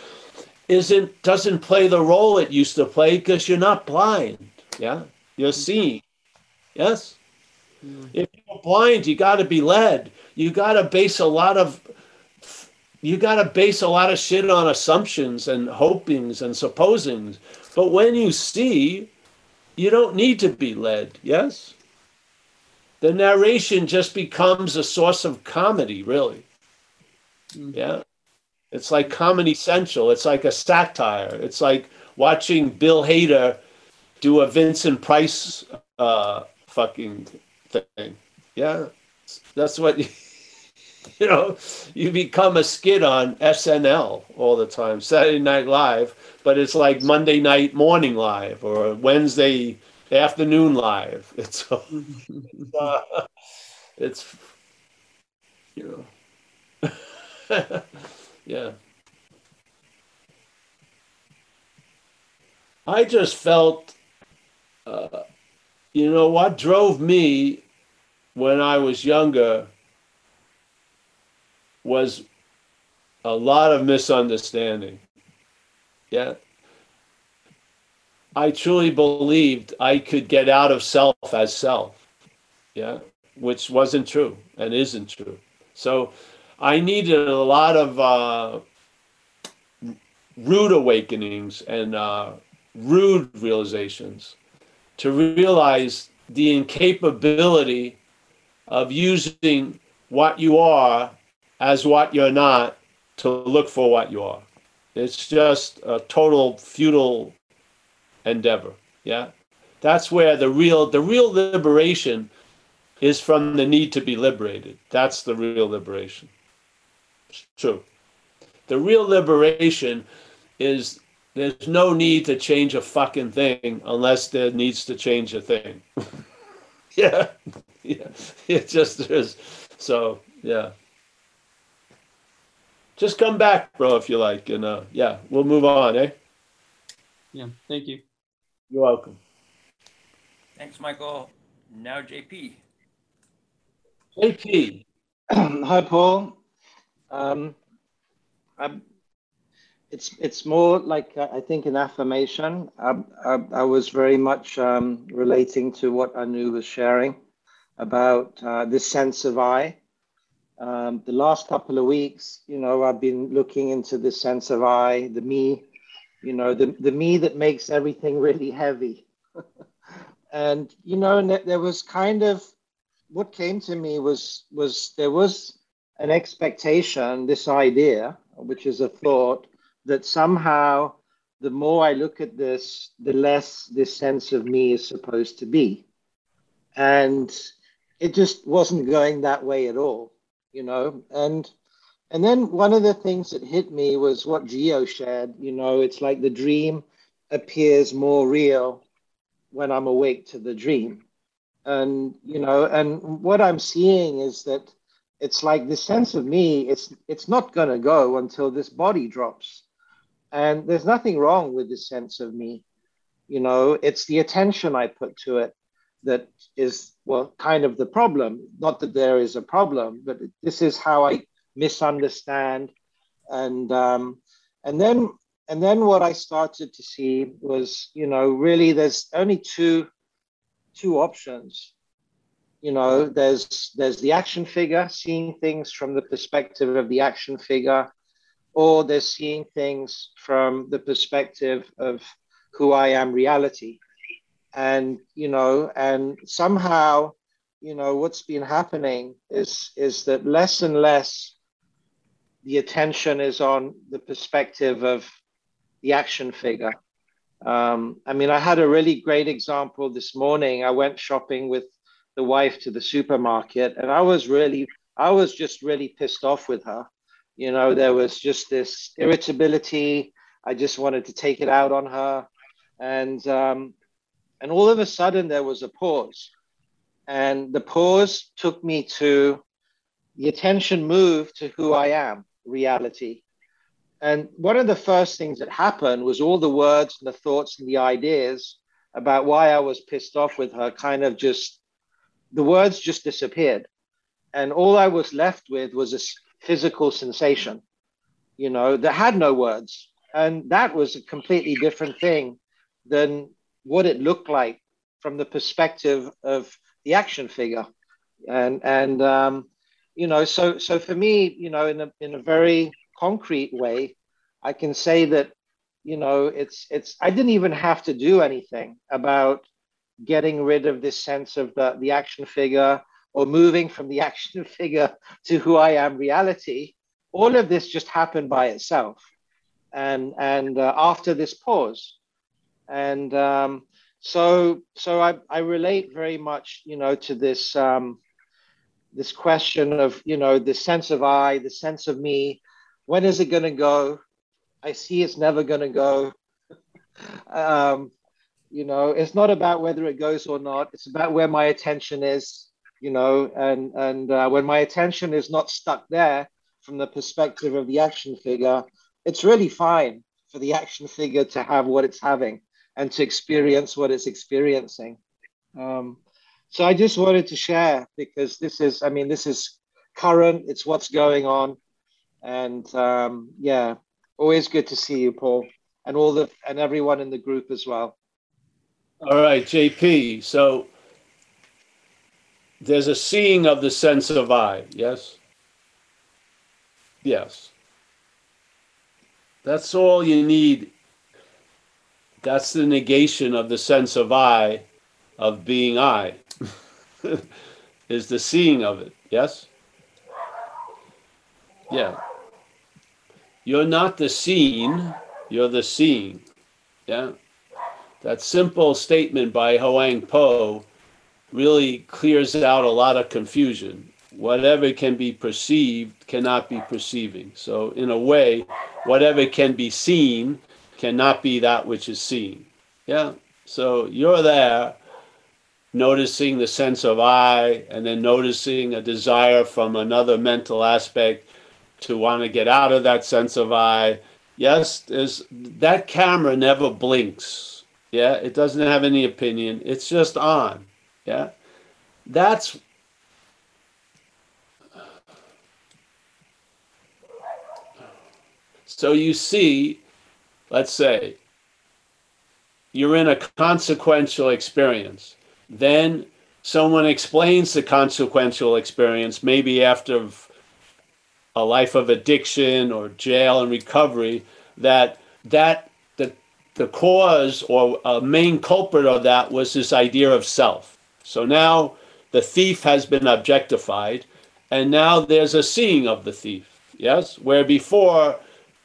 isn't doesn't play the role it used to play because you're not blind. Yeah, you're seeing. Yes. Mm. If you're blind, you got to be led. You got to base a lot of you got to base a lot of shit on assumptions and hopings and supposings. But when you see, you don't need to be led. Yes. The narration just becomes a source of comedy, really. Mm. Yeah. It's like Comedy Central. It's like a satire. It's like watching Bill Hader do a Vincent Price uh, fucking thing. Yeah, that's what you know. You become a skid on SNL all the time, Saturday Night Live, but it's like Monday night morning live or Wednesday afternoon live. It's uh, it's you know. Yeah. I just felt, uh, you know, what drove me when I was younger was a lot of misunderstanding. Yeah. I truly believed I could get out of self as self. Yeah. Which wasn't true and isn't true. So I needed a lot of uh, rude awakenings and uh, rude realizations to realize the incapability of using what you are as what you're not to look for what you are. It's just a total futile endeavor. Yeah. That's where the real the real liberation is from the need to be liberated. That's the real liberation. True. The real liberation is there's no need to change a fucking thing unless there needs to change a thing. yeah. Yeah. It just is. So, Yeah. Just come back, bro, if you like, and uh, yeah, we'll move on, eh? Yeah. Thank you. You're welcome. Thanks, Michael. Now JP. JP. Hi, Paul. Um, I'm, it's it's more like uh, I think an affirmation. I, I, I was very much um, relating to what Anu was sharing about uh, this sense of I. Um, the last couple of weeks, you know, I've been looking into this sense of I, the me, you know, the, the me that makes everything really heavy. and, you know, and there was kind of what came to me was was there was an expectation, this idea, which is a thought, that somehow the more I look at this, the less this sense of me is supposed to be. And it just wasn't going that way at all, you know. And and then one of the things that hit me was what Geo shared. You know, it's like the dream appears more real when I'm awake to the dream. And you know, and what I'm seeing is that it's like the sense of me. It's it's not going to go until this body drops. And there's nothing wrong with the sense of me. You know, it's the attention I put to it that is well kind of the problem. Not that there is a problem but this is how i misunderstand. And um, and then and then what i started to see was you know really there's only two two options. You know there's there's the action figure seeing things from the perspective of the action figure or they're seeing things from the perspective of who i am reality and you know and somehow you know what's been happening is is that less and less the attention is on the perspective of the action figure. Um, i mean i had a really great example this morning. I went shopping with the wife to the supermarket and i was really i was just really pissed off with her. You know there was just this irritability. I just wanted to take it out on her. And um, and all of a sudden, there was a pause. And the pause took me to the attention moved to who I am, reality. And one of the first things that happened was all the words and the thoughts and the ideas about why I was pissed off with her kind of just, the words just disappeared. And all I was left with was a physical sensation, you know, that had no words. And that was a completely different thing than what it looked like from the perspective of the action figure. And and um, you know so so for me you know in a in a very concrete way i can say that you know it's it's i didn't even have to do anything about getting rid of this sense of the, the action figure or moving from the action figure to who i am reality. All of this just happened by itself. And and uh, after this pause and um, so so I, I relate very much you know to this um, this question of you know the sense of I, the sense of me. When is it going to go? I see it's never going to go. um, you know, it's not about whether it goes or not. It's about where my attention is. You know, and and uh, when my attention is not stuck there from the perspective of the action figure, it's really fine for the action figure to have what it's having and to experience what it's experiencing. Um, so I just wanted to share because this is, I mean, this is current, it's what's going on. And um, yeah, always good to see you, Paul, and all the and everyone in the group as well. All right, JP. So there's a seeing of the sense of I, yes? Yes. That's all you need that's the negation of the sense of I, of being I, is the seeing of it. Yes? Yeah. You're not the seen, you're the seeing. Yeah? That simple statement by Huang Po really clears out a lot of confusion. Whatever can be perceived cannot be perceiving. So, in a way, whatever can be seen cannot be that which is seen. Yeah. So you're there noticing the sense of I, and then noticing a desire from another mental aspect to want to get out of that sense of I. Yes, there's that camera never blinks. Yeah, it doesn't have any opinion. It's just on. Yeah. That's so you see, let's say you're in a consequential experience. Then someone explains the consequential experience, maybe after a life of addiction or jail and recovery, that that the the cause or a main culprit of that was this idea of self. So now the thief has been objectified, and now there's a seeing of the thief. Yes, where before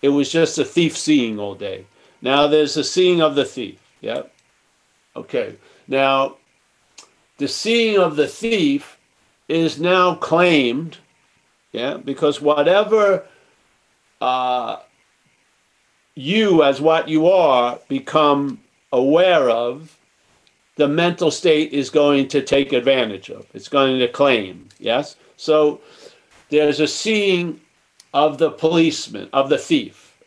it was just a thief seeing all day. Now there's a seeing of the thief. Yeah. Okay. Now, the seeing of the thief is now claimed, yeah, because whatever uh, you, as what you are, become aware of, the mental state is going to take advantage of. It's going to claim, yes? So there's a seeing of the policeman, of the thief,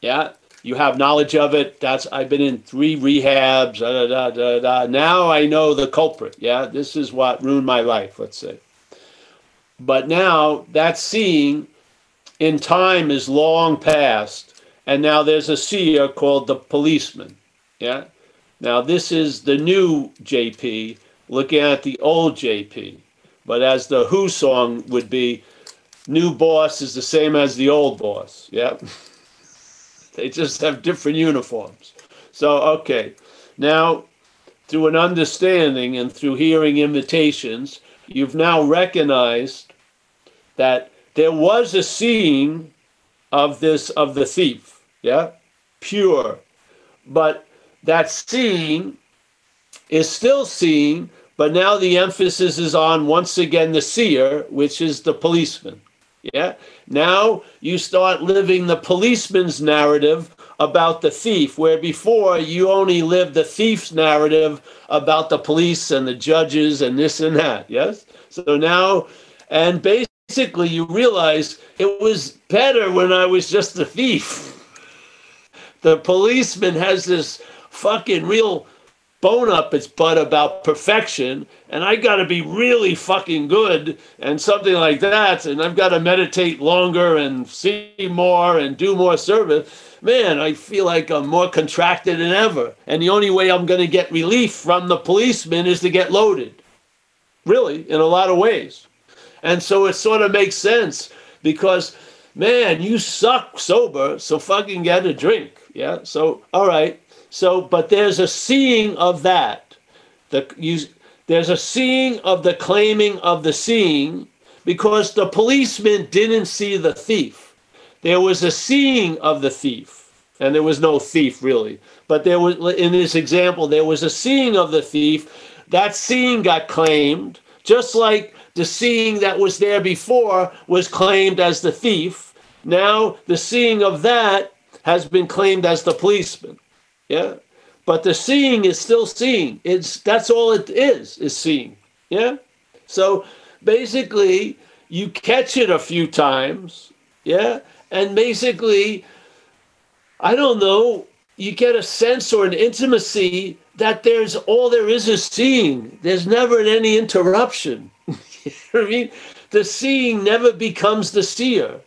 yeah? you have knowledge of it. That's I've been in three rehabs. Da, da, da, da, Now I know the culprit. Yeah, this is what ruined my life. Let's say. But now that seeing in time is long past, and now there's a seer called the policeman. Yeah. Now this is the new JP looking at the old JP. But as the Who song would be, new boss is the same as the old boss. Yeah. They just have different uniforms. So, okay. Now, through an understanding and through hearing invitations, you've now recognized that there was a seeing of this of the thief, yeah, pure, but that seeing is still seeing, but now the emphasis is on once again the seer, which is the policeman. Yeah. Now you start living the policeman's narrative about the thief, where before you only lived the thief's narrative about the police and the judges and this and that. Yes. So now, and basically you realize it was better when I was just the thief. The policeman has this fucking real bone up its butt about perfection and I got to be really fucking good and something like that and I've got to meditate longer and see more and do more service man I feel like I'm more contracted than ever. And the only way I'm going to get relief from the policeman is to get loaded. Really in a lot of ways. And so it sort of makes sense because man you suck sober so fucking get a drink yeah? So all right so, but there's a seeing of that. The, you, there's a seeing of the claiming of the seeing because the policeman didn't see the thief. There was a seeing of the thief, and there was no thief really. But there was, in this example, there was a seeing of the thief. That seeing got claimed, just like the seeing that was there before was claimed as the thief. Now the seeing of that has been claimed as the policeman. Yeah. But the seeing is still seeing. It's that's all it is, is seeing. Yeah. So basically you catch it a few times. Yeah. And basically, I don't know, you get a sense or an intimacy that there's all there is is seeing. There's never any interruption. you know I mean? The seeing never becomes the seer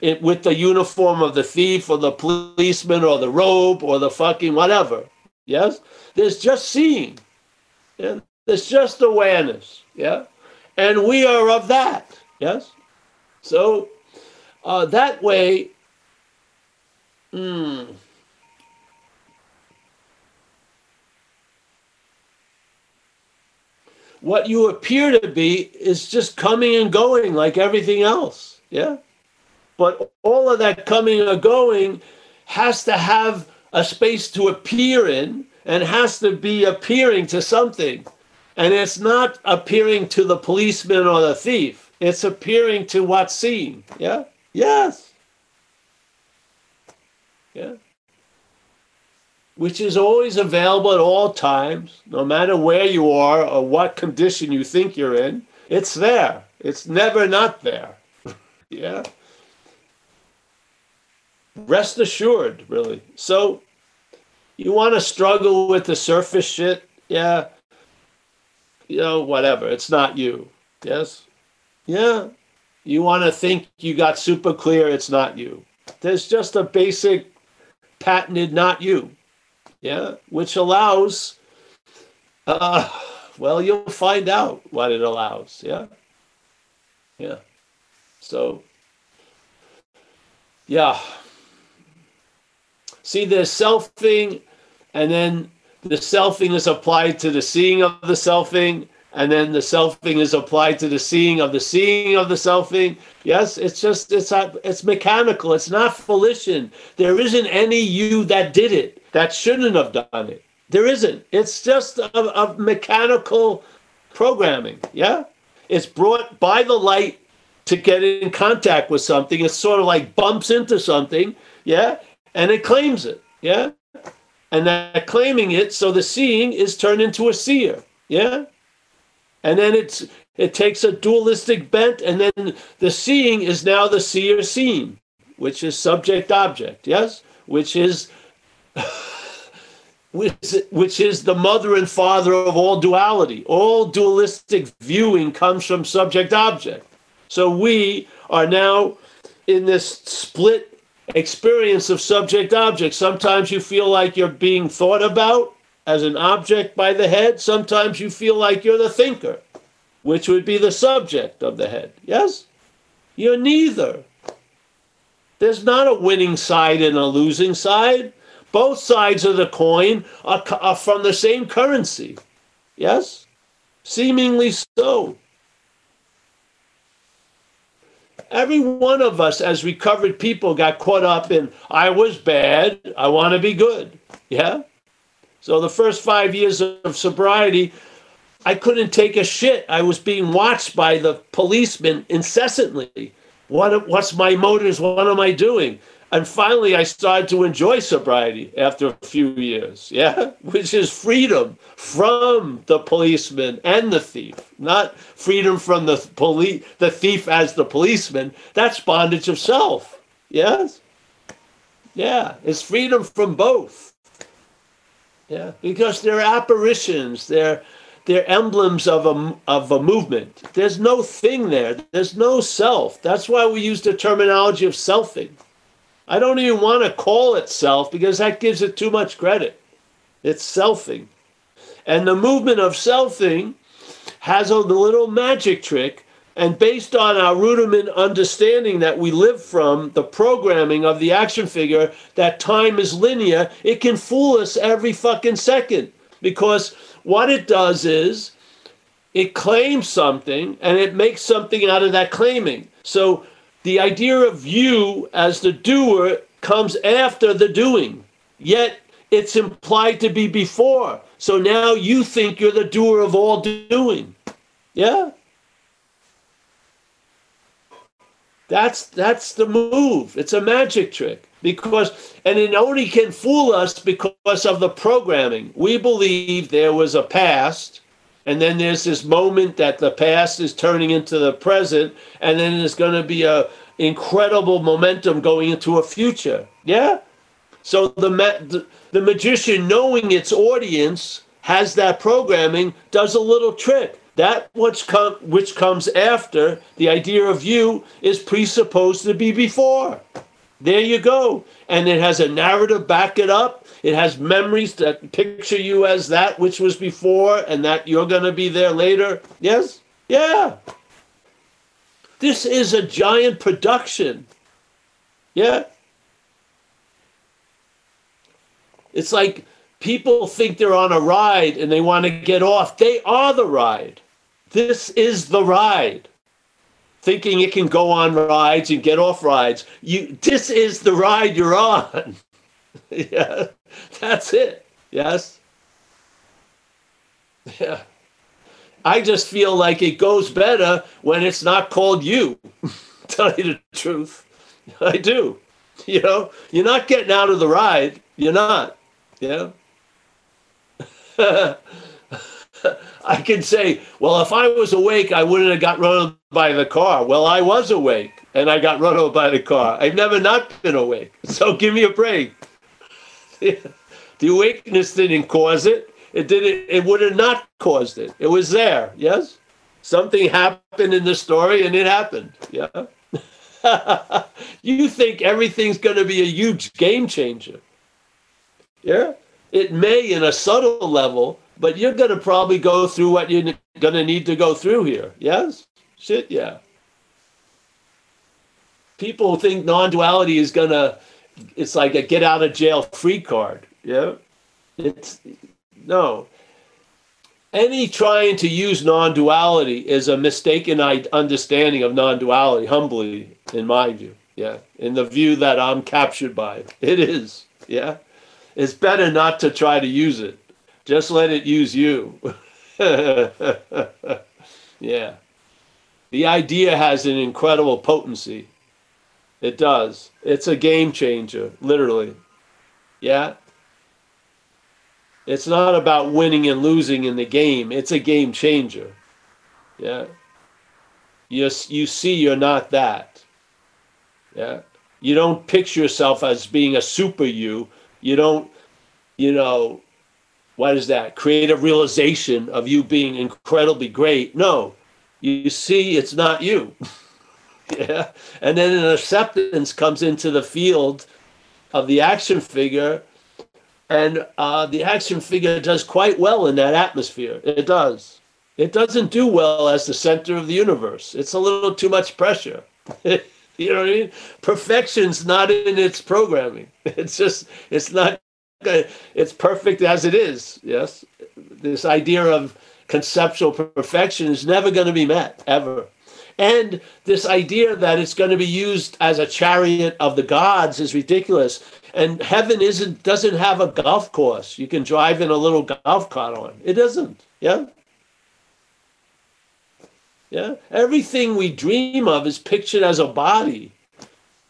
it, with the uniform of the thief or the policeman or the robe or the fucking whatever. Yes? There's just seeing. Yeah? There's just awareness. Yeah? And we are of that. Yes? So uh, that way, hmm, what you appear to be is just coming and going like everything else. Yeah? But all of that coming or going has to have a space to appear in and has to be appearing to something. And it's not appearing to the policeman or the thief, it's appearing to what's seen. Yeah? Yes. Yeah. which is always available at all times, no matter where you are or what condition you think you're in. It's there. It's never not there. yeah. Rest assured, really. So you want to struggle with the surface shit? Yeah. You know, whatever. It's not you. Yes? Yeah. You want to think you got super clear? It's not you. There's just a basic patented not you. Yeah. Which allows, uh, well, you'll find out what it allows. Yeah. Yeah. So, yeah. See, there's selfing, and then the selfing is applied to the seeing of the selfing, and then the selfing is applied to the seeing of the seeing of the selfing. Yes, it's just it's it's mechanical. It's not volition. There isn't any you that did it that shouldn't have done it. There isn't. It's just a, a mechanical programming. Yeah, it's brought by the light to get in contact with something. It sort of like bumps into something. Yeah, and it claims it. Yeah. And that claiming it, so the seeing is turned into a seer. Yeah. And then it's it takes a dualistic bent, and then the seeing is now the seer seen, which is subject object, yes, which is which, which is the mother and father of all duality. All dualistic viewing comes from subject object. So we are now in this split experience of subject object. Sometimes you feel like you're being thought about as an object by the head. Sometimes you feel like you're the thinker, which would be the subject of the head. Yes? You're neither. There's not a winning side and a losing side. Both sides of the coin are, are from the same currency. Yes? Seemingly so. Every one of us, as recovered people, got caught up in, I was bad, I want to be good. Yeah? So the first five years of sobriety, I couldn't take a shit. I was being watched by the policemen incessantly. What, what's my motives? What am I doing? And finally, I started to enjoy sobriety after a few years, yeah, which is freedom from the policeman and the thief, not freedom from the police, the thief as the policeman. That's bondage of self, yes, yeah, it's freedom from both, yeah, because they're apparitions, they're they're emblems of a, of a movement. There's no thing there. There's no self. That's why we use the terminology of selfing. I don't even want to call it self because that gives it too much credit. It's selfing. And the movement of selfing has a little magic trick. And based on our rudiment understanding that we live from the programming of the action figure, that time is linear, it can fool us every fucking second. Because what it does is it claims something and it makes something out of that claiming. So the idea of you as the doer comes after the doing, yet it's implied to be before. So now you think you're the doer of all doing. Yeah? That's that's the move. It's a magic trick because and it only can fool us because of the programming. We believe there was a past and then there's this moment that the past is turning into the present and then there's going to be a incredible momentum going into a future. Yeah? So the, the the magician knowing its audience has that programming does a little trick. That which come which comes after the idea of you is presupposed to be before. There you go. And it has a narrative back it up it has memories that picture you as that which was before and that you're going to be there later. Yes? Yeah. This is a giant production. Yeah. It's like people think they're on a ride and they want to get off. They are the ride. This is the ride. Thinking it can go on rides and get off rides. You this is the ride you're on. yeah. That's it. Yes. Yeah. I just feel like it goes better when it's not called you. Tell you the truth. I do. You know, you're not getting out of the ride. You're not. Yeah. I can say, well, if I was awake, I wouldn't have got run over by the car. Well, I was awake and I got run over by the car. I've never not been awake. So give me a break. the awakeness didn't cause it. It didn't it would have not caused it. It was there, yes? Something happened in the story and it happened. Yeah. you think everything's going to be a huge game changer. Yeah. It may in a subtle level, but you're going to probably go through what you're going to need to go through here. Yes? Shit, yeah. People think non duality is going to, it's like a get out of jail free card. Yeah? It's, no. Any trying to use non duality is a mistaken understanding of non duality, humbly, in my view. Yeah. In the view that I'm captured by. It is. Yeah. It's better not to try to use it just let it use you. yeah. The idea has an incredible potency. It does. It's a game changer, literally. Yeah. It's not about winning and losing in the game, it's a game changer. Yeah. You, you see, you're not that. Yeah. You don't picture yourself as being a super you. You don't, you know, what is that? Creative realization of you being incredibly great. No, you see, it's not you. yeah. And then an acceptance comes into the field of the action figure. And uh, the action figure does quite well in that atmosphere. It does. It doesn't do well as the center of the universe. It's a little too much pressure. you know what I mean? Perfection's not in its programming. It's just, it's not it's perfect as it is. Yes, this idea of conceptual perfection is never going to be met ever. And this idea that it's going to be used as a chariot of the gods is ridiculous. And heaven isn't doesn't have a golf course you can drive in a little golf cart on. It doesn't. Yeah. Yeah. Everything we dream of is pictured as a body.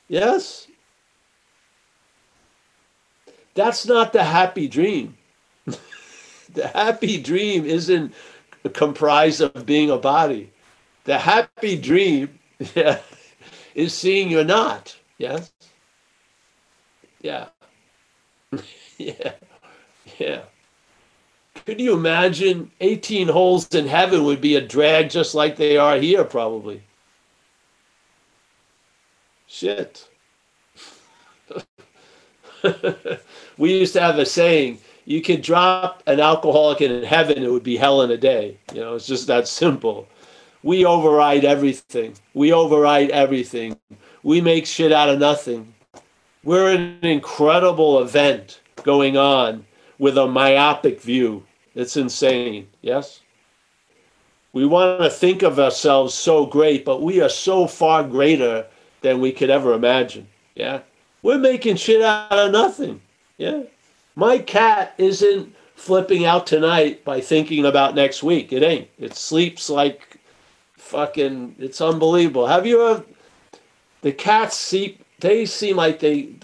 Yes. That's not the happy dream. the happy dream isn't comprised of being a body. The happy dream yeah, is seeing you're not. Yes? Yeah. yeah. Yeah. Could you imagine 18 holes in heaven would be a drag just like they are here, probably? Shit. we used to have a saying you could drop an alcoholic in heaven it would be hell in a day you know it's just that simple we override everything. We override everything. We make shit out of nothing. We're an incredible event going on with a myopic view. It's insane. Yes? We want to think of ourselves so great but we are so far greater than we could ever imagine. Yeah? We're making shit out of nothing. Yeah. My cat isn't flipping out tonight by thinking about next week. It ain't. It sleeps like fucking it's unbelievable. Have you ever the cats see they seem like they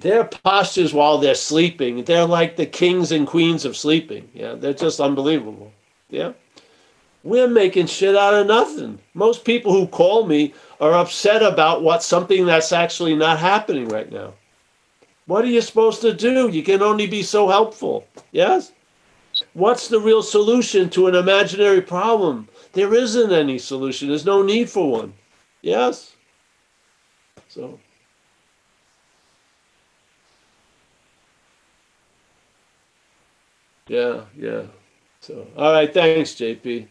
their postures while they're sleeping, they're like the kings and queens of sleeping. Yeah, they're just unbelievable. Yeah. We're making shit out of nothing. Most people who call me are upset about what something that's actually not happening right now. What are you supposed to do? You can only be so helpful. Yes? What's the real solution to an imaginary problem? There isn't any solution. There's no need for one. Yes? So. Yeah, yeah. So, all right. Thanks, JP.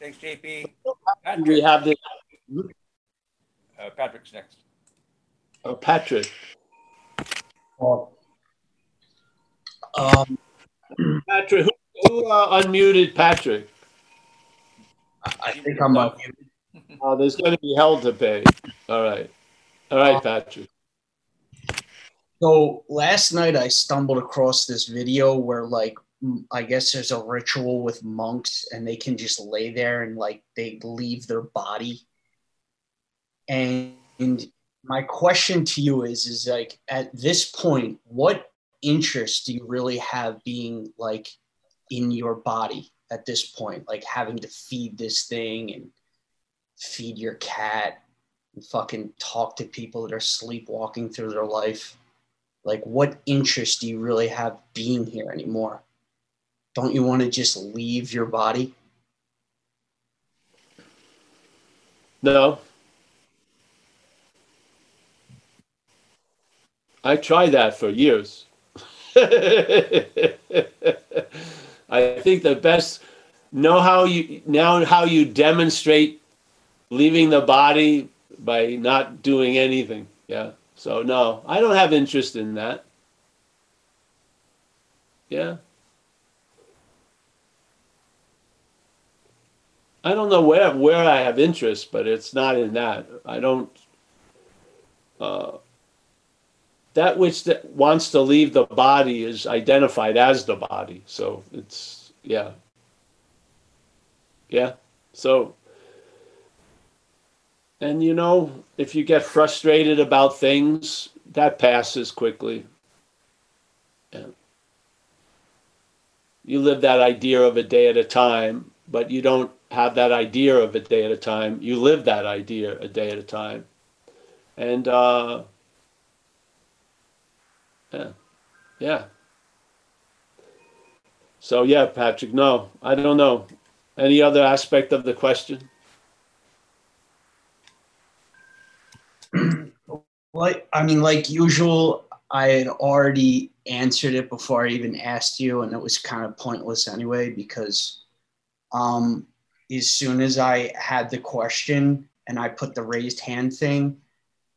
Thanks, JP. We have the. Uh, Patrick's next. Oh, Patrick. Well, um, Patrick, who, who uh, unmuted Patrick? I think I'm unmuted. Uh, there's going to be hell to pay. All right. All right, Patrick. So last night I stumbled across this video where like I guess there's a ritual with monks and they can just lay there and like they leave their body and my question to you is is like at this point what interest do you really have being like in your body at this point like having to feed this thing and feed your cat and fucking talk to people that are sleepwalking through their life like what interest do you really have being here anymore don't you want to just leave your body No. I tried that for years. I think the best know how you now how you demonstrate leaving the body by not doing anything. Yeah. So no, I don't have interest in that. Yeah. I don't know where where I have interest, but it's not in that. I don't. Uh, that which that wants to leave the body is identified as the body. So it's yeah, yeah. So, and you know, if you get frustrated about things, that passes quickly. Yeah. You live that idea of a day at a time, but you don't have that idea of a day at a time. You live that idea a day at a time. And uh, yeah, yeah. So yeah, Patrick. No, I don't know. Any other aspect of the question? Like, I mean, like usual, I had already answered it before I even asked you, and it was kind of pointless anyway because um, as soon as I had the question and I put the raised hand thing,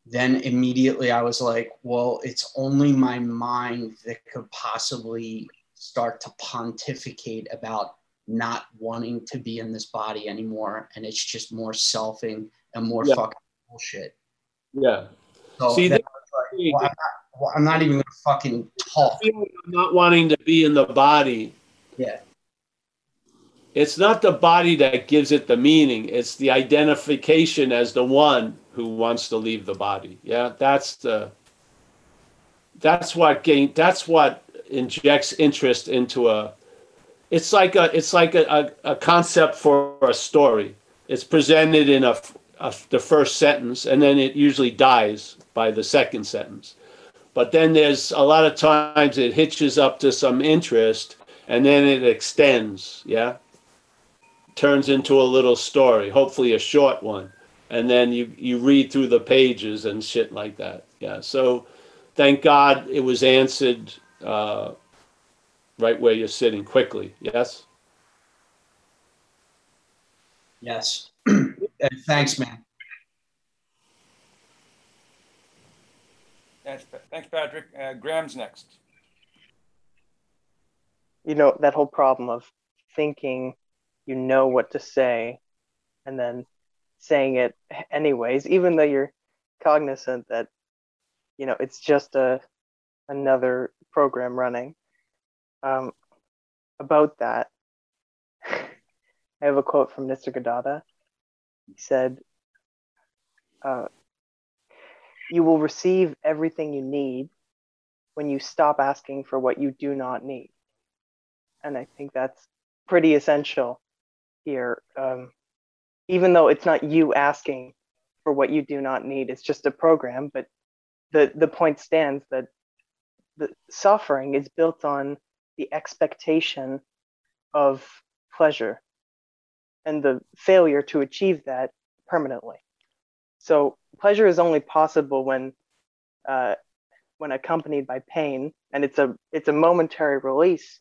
then immediately I was like, well, it's only my mind that could possibly start to pontificate about not wanting to be in this body anymore. And it's just more selfing and more Yeah. fucking bullshit. Yeah. So See, that- I was like, well, I'm, not, well, I'm not even gonna fucking talk. not wanting to be in the body. Yeah. It's not the body that gives it the meaning. It's the identification as the one who wants to leave the body. Yeah, that's the. That's what gain. That's what injects interest into a. It's like a. It's like a, a, a concept for a story. It's presented in a, a the first sentence, and then it usually dies by the second sentence. But then there's a lot of times it hitches up to some interest, and then it extends. Yeah turns into a little story, hopefully a short one. And then you, you read through the pages and shit like that. Yeah. So thank God it was answered uh, right where you're sitting quickly. Yes. Yes. And Thanks, man. Thanks, thanks, Patrick. Uh, Graham's next. you know that whole problem of thinking you know what to say and then saying it anyways even though you're cognizant that you know it's just a another program running um, about that i have a quote from Mr. nisargadatta he said uh, you will receive everything you need when you stop asking for what you do not need and I think that's pretty essential here. Um, even though it's not you asking for what you do not need, it's just a program. But the the point stands that the suffering is built on the expectation of pleasure and the failure to achieve that permanently. So pleasure is only possible when uh, when accompanied by pain, and it's a it's a momentary release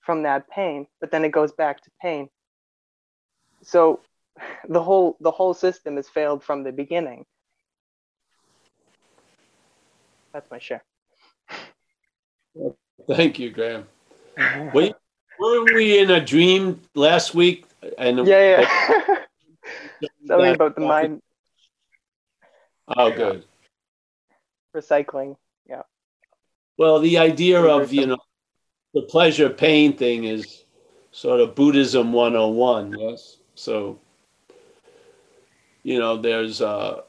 from that pain, but then it goes back to pain. So the whole the whole system has failed from the beginning. That's my share. Thank you, Graham. Wait, weren't we in a dream last week? And yeah, yeah. Something about the mind Oh, good. recycling. Yeah. Well, the idea of, you know, the pleasure pain thing is sort of Buddhism 101, yes? So, you know, there's uh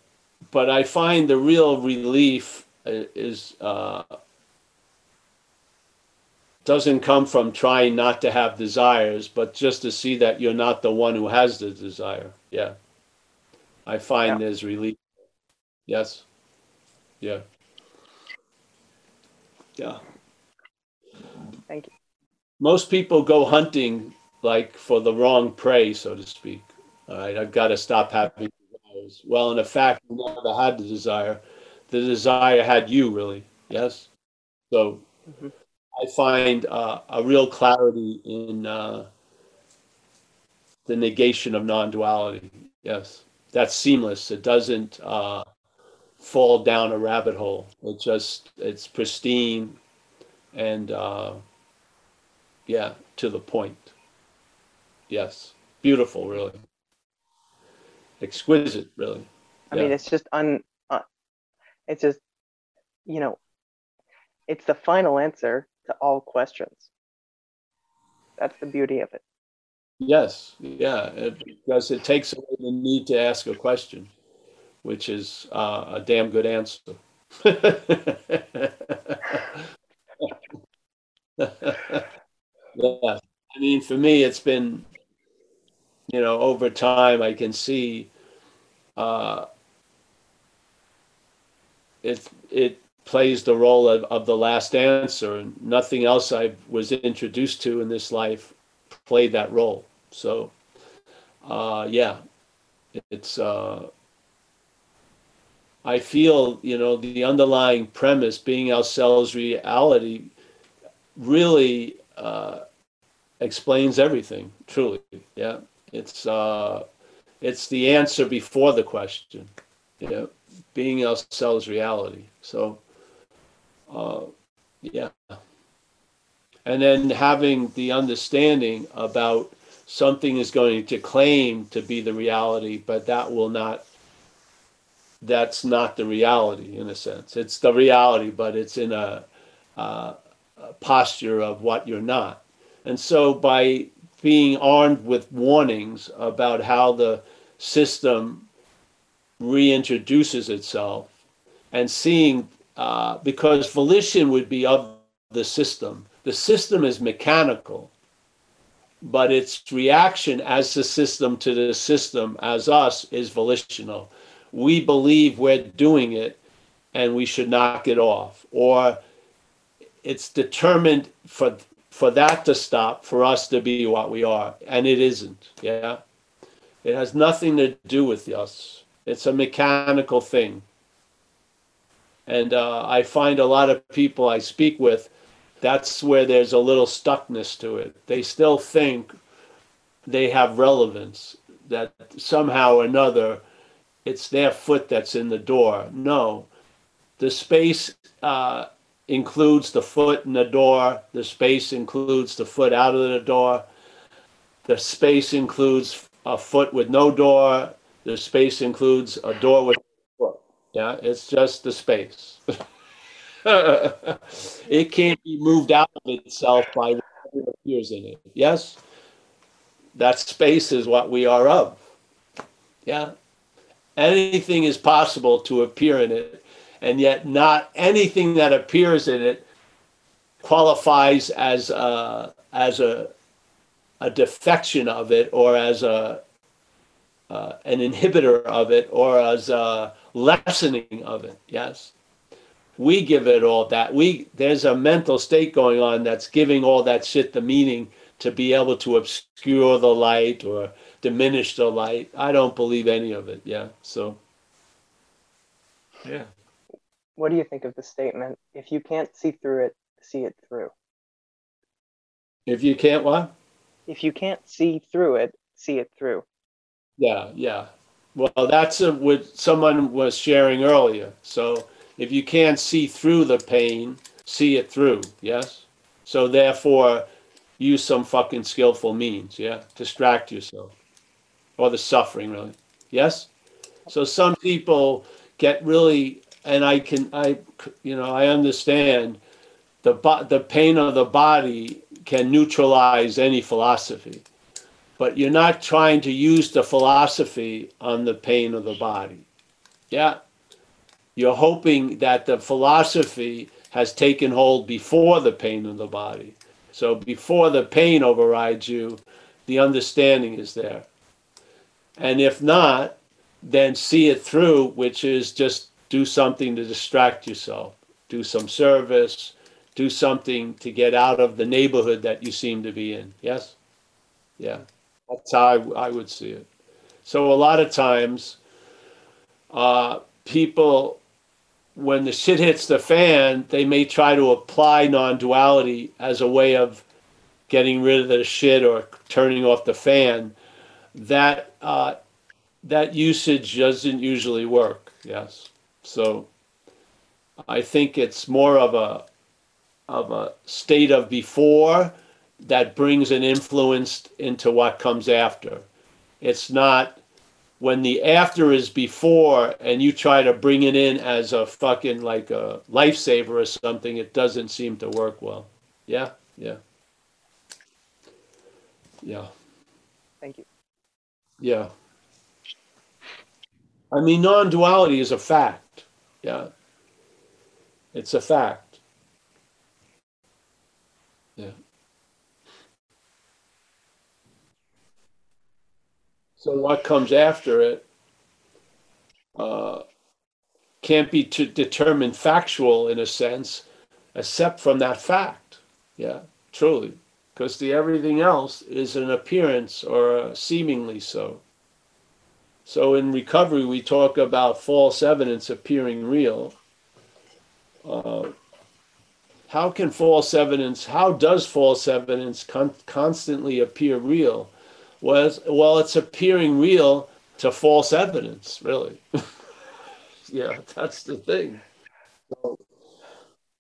but I find the real relief is uh, doesn't come from trying not to have desires, but just to see that you're not the one who has the desire. Yeah, I find Yeah. there's relief. Yes. Yeah. Yeah. Thank you. Most people go hunting like for the wrong prey, so to speak. All right, I've got to stop having desires. Well, in fact, you never had the desire. The desire had you, really. Yes. So Mhm. I find uh, a real clarity in uh, the negation of non-duality. Yes, that's seamless. It doesn't uh, fall down a rabbit hole. It just it's pristine and uh, yeah, to the point. Yes, beautiful, really. Exquisite, really. I mean, it's just un. Uh, it's just, you know, it's the final answer to all questions. That's the beauty of it. Yes, yeah, it, because it takes away the need to ask a question, which is uh, a damn good answer. yeah, I mean, for me, it's been, you know, over time, I can see uh, it it plays the role of, of the last answer, nothing else I was introduced to in this life played that role. So, uh, yeah, it's. Uh, I feel you know the underlying premise being ourselves reality really uh, explains everything. Truly, yeah, it's uh, it's the answer before the question. Yeah, being ourselves reality. So, uh, yeah and then having the understanding about something is going to claim to be the reality, but that will not. That's not the reality in a sense. It's the reality, but it's in a, uh, a posture of what you're not. And so, by being armed with warnings about how the system reintroduces itself, and seeing uh, because volition would be of the system the system is mechanical, but its reaction as the system to the system as us is volitional. We believe we're doing it and we should knock it off. Or it's determined for for that to stop, for us to be what we are. And it isn't. Yeah. It has nothing to do with us. It's a mechanical thing. And uh, I find a lot of people I speak with that's where there's a little stuckness to it. They still think they have relevance, that somehow or another it's their foot that's in the door. No, the space uh, includes the foot in the door, the space includes the foot out of the door, the space includes a foot with no door, the space includes a door with a foot. Yeah, it's just the space. it can't be moved out of itself by whatever appears in it. Yes? That space is what we are of. Yeah? Anything is possible to appear in it, and yet not anything that appears in it qualifies as a, as a, a defection of it or as a, uh, an inhibitor of it or as a lessening of it. Yes? we give it all that we there's a mental state going on that's giving all that shit the meaning to be able to obscure the light or diminish the light i don't believe any of it yeah so yeah What do you think of the statement? If you can't see through it, see it through. if you can't what? If you can't see through it, see it through. yeah yeah. Well that's a, what someone was sharing earlier. So if you can't see through the pain see it through yes? So therefore use some fucking skillful means yeah? Distract yourself. Or the suffering really. Yes? So some people get really and i can i you know i understand the the pain of the body can neutralize any philosophy but you're not trying to use the philosophy on the pain of the body yeah you're hoping that the philosophy has taken hold before the pain of the body. So before the pain overrides you, the understanding is there. And if not, then see it through, which is just do something to distract yourself, do some service, do something to get out of the neighborhood that you seem to be in. Yes? Yeah. That's how I, I would see it. So a lot of times, uh, people, when the shit hits the fan, they may try to apply non duality as a way of getting rid of the shit or turning off the fan. That, uh, that usage doesn't usually work. Yes. So I think it's more of a, of a state of before that brings an influence into what comes after. It's not when the after is before and you try to bring it in as a fucking like a lifesaver or something, it doesn't seem to work well. Yeah, yeah. Yeah. Thank you. Yeah. I mean, non duality is a fact. Yeah. It's a fact. Yeah. So what comes after it uh, can't be to determined factual in a sense, except from that fact. Yeah, truly, because the everything else is an appearance or seemingly so. So in recovery, we talk about false evidence appearing real. Uh, how can false evidence? How does false evidence con- constantly appear real? was well it's appearing real to false evidence really yeah that's the thing so,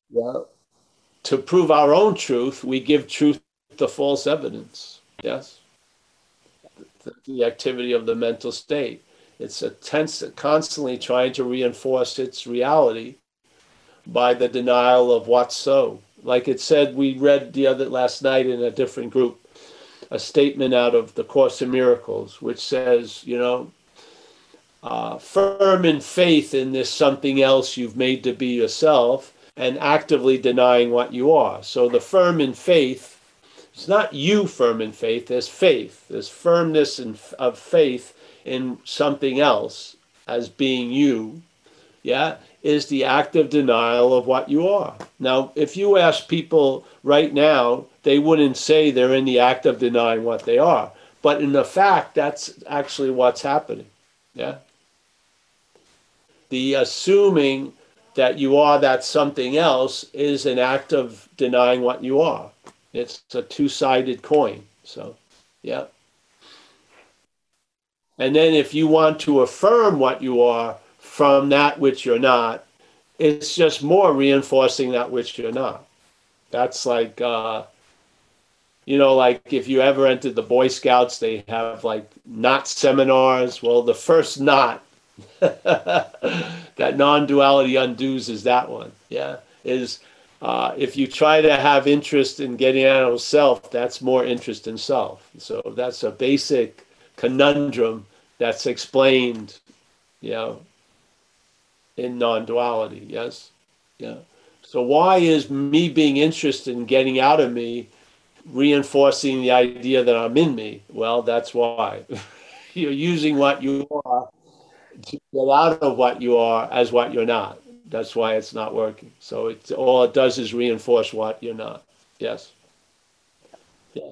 yeah to prove our own truth we give truth to false evidence yes the, activity of the mental state it's a tense constantly trying to reinforce its reality by the denial of what's so like it said we read the other last night in a different group a statement out of the Course in Miracles, which says, you know, uh, firm in faith in this something else you've made to be yourself and actively denying what you are. So the firm in faith, it's not you firm in faith, there's faith, there's firmness in, of faith in something else as being you. Yeah, is the active denial of what you are. Now, if you ask people right now, they wouldn't say they're in the act of denying what they are. But in the fact, that's actually what's happening. Yeah. The assuming that you are that something else is an act of denying what you are. It's a two sided coin. So, yeah. And then if you want to affirm what you are from that which you're not, it's just more reinforcing that which you're not. That's like, uh, you know, like if you ever entered the Boy Scouts, they have like knot seminars. Well, the first knot that non-duality undoes is that one. Yeah, is uh, if you try to have interest in getting out of self, that's more interest in self. So that's a basic conundrum that's explained, you know, in non-duality. Yes, yeah. So why is me being interested in getting out of me reinforcing the idea that I'm in me. Well, that's why. you're using what you are to get out of what you are as what you're not. That's why it's not working. So it all it does is reinforce what you're not. Yes. Yeah.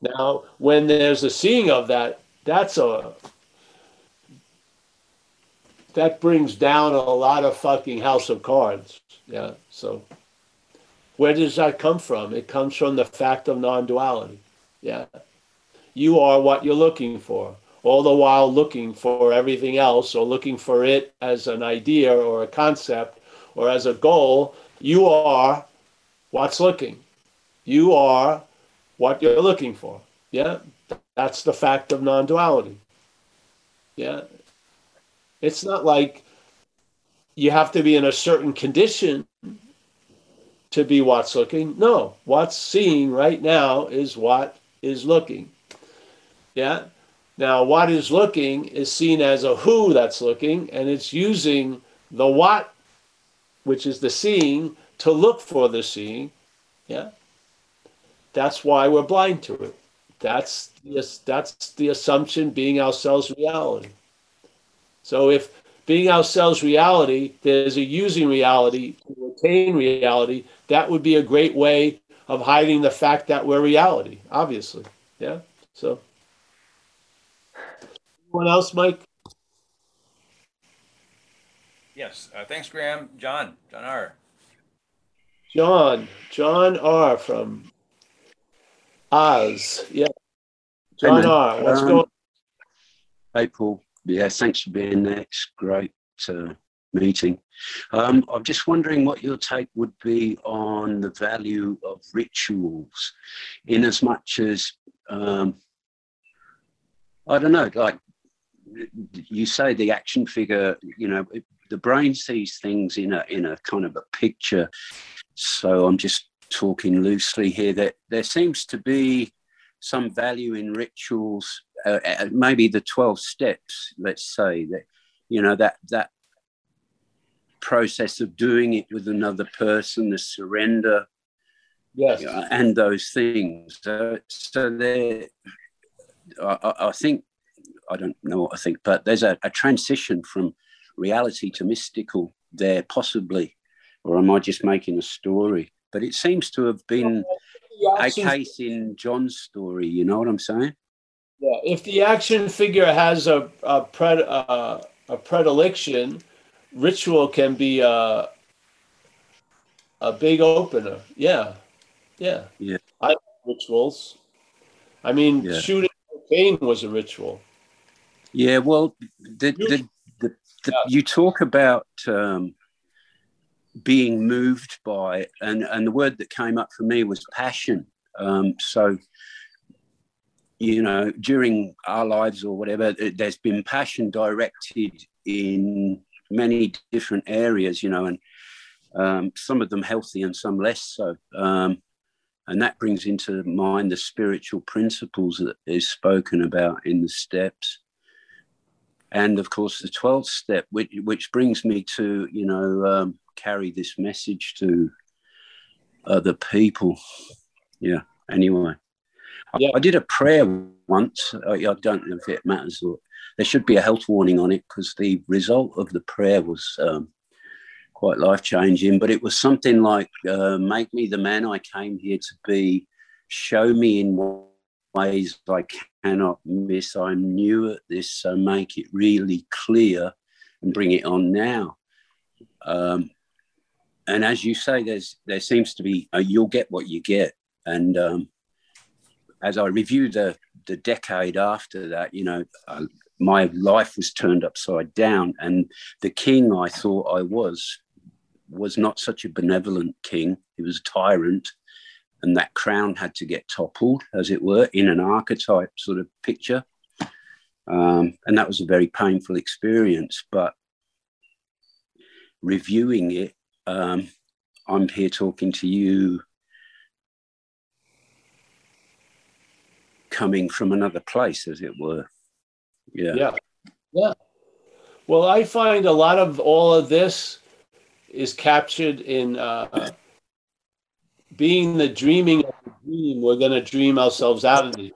Now, when there's a seeing of that, that's a that brings down a lot of fucking house of cards. Yeah. So where does that come from? It comes from the fact of non duality. Yeah. You are what you're looking for, all the while looking for everything else or looking for it as an idea or a concept or as a goal. You are what's looking. You are what you're looking for. Yeah. That's the fact of non duality. Yeah. It's not like you have to be in a certain condition to be what's looking. No, what's seeing right now is what is looking. Yeah. Now, what is looking is seen as a who that's looking, and it's using the what, which is the seeing, to look for the seeing. Yeah. That's why we're blind to it. That's yes, that's the assumption being ourselves reality. So if being ourselves reality, there's a using reality to attain reality, that would be a great way of hiding the fact that we're reality, obviously. Yeah. So anyone else, Mike? Yes, uh, thanks, Graham. John, John R. John, John R. from Oz. Yeah. John man. R. What's Um, going Hey, Paul. Yeah, thanks for being there. It's great uh, meeting. Um, I'm just wondering what your take would be on the value of rituals, in as much as um, I don't know, like you say, the action figure. You know, it- the brain sees things in a in a kind of a picture. So I'm just talking loosely here. That there seems to be some value in rituals uh, uh, maybe the 12 steps let's say that you know that that process of doing it with another person the surrender Yes. you know, and those things so, so there I- I think i don't know what i think but there's a, a transition from reality to mystical there possibly or am i just making a story but it seems to have been The a case in john's story you know what i'm saying Yeah, if the action figure has a a, pred, uh, a predilection, ritual can be a a big opener. Yeah, yeah, Yeah. I like rituals. I mean, Yeah. shooting cocaine was a ritual. Yeah, well, the, the, the, the, you talk about um, being moved by, and, and the word that came up for me was passion. Um, so, you know, during our lives or whatever, there's been passion directed in many different areas, you know, and um, some of them healthy and some less so. Um, and that brings into mind the spiritual principles that is spoken about in the steps and of course the 12th step which, which brings me to you know um, carry this message to other people. Yeah anyway. I- I, did a prayer once. I, I don't know if it matters or there should be a health warning on it because the result of the prayer was um, quite life changing but it was something like uh, make me the man i came here to be. Show me in what ways I cannot miss. I'm new at this, so make it really clear and bring it on now. Um, and as you say, there's there seems to be uh, you'll get what you get. And um, as I review the the decade after that, you know, uh, my life was turned upside down, and the king I thought I was was not such a benevolent king. He was a tyrant and that crown had to get toppled, as it were, in an archetype sort of picture. Um, and that was a very painful experience. But reviewing it, um, I'm here talking to you coming from another place, as it were. Yeah. Yeah, yeah. Well, I find a lot of all of this is captured in uh, being the dreaming of the dream. We're going to dream ourselves out of the dream.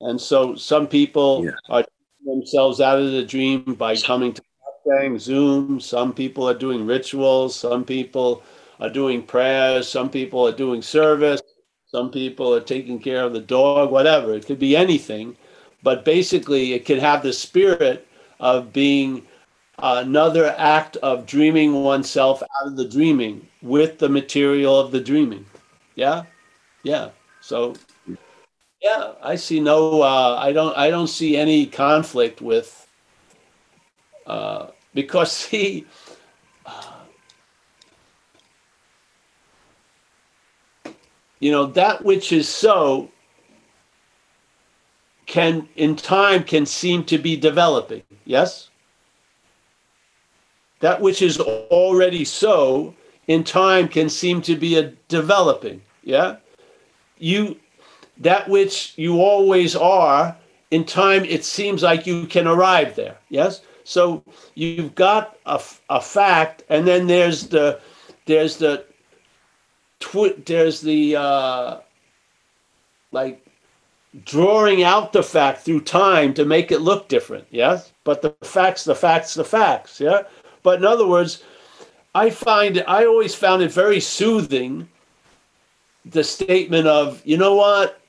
And so some people Yeah. are themselves out of the dream by coming to Mustang, Zoom. Some people are doing rituals. Some people are doing prayers. Some people are doing service. Some people are taking care of the dog, whatever. It could be anything. But basically, it can have the spirit of being another act of dreaming oneself out of the dreaming with the material of the dreaming. Yeah, yeah. So, yeah, I see no. Uh, I don't. I don't see any conflict with. Uh, because see. uh, you know that which is so can in time can seem to be developing yes that which is already so in time can seem to be a developing yeah you that which you always are in time it seems like you can arrive there yes So you've got a, a fact, and then there's the there's the twi- there's the uh, like drawing out the fact through time to make it look different. Yes, but the facts, the facts, the facts. Yeah. But in other words, I find I always found it very soothing. The statement of, you know what,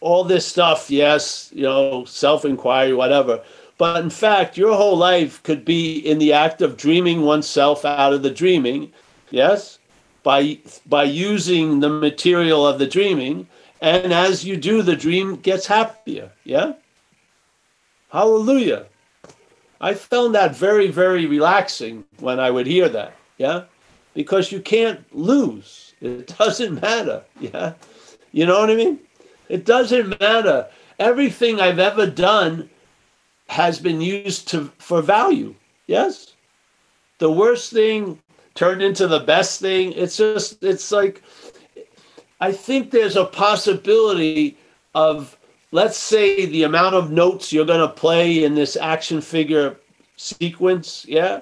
all this stuff, yes, you know, self inquiry, whatever. But in fact, your whole life could be in the act of dreaming oneself out of the dreaming, yes, by by using the material of the dreaming. And as you do, the dream gets happier. Yeah. Hallelujah. I found that very, very relaxing when I would hear that. Yeah. Because you can't lose. It doesn't matter. Yeah. You know what I mean? It doesn't matter. Everything I've ever done has been used to for value. Yes. The worst thing turned into the best thing. It's just it's like I think there's a possibility of let's say the amount of notes you're going to play in this action figure sequence, yeah?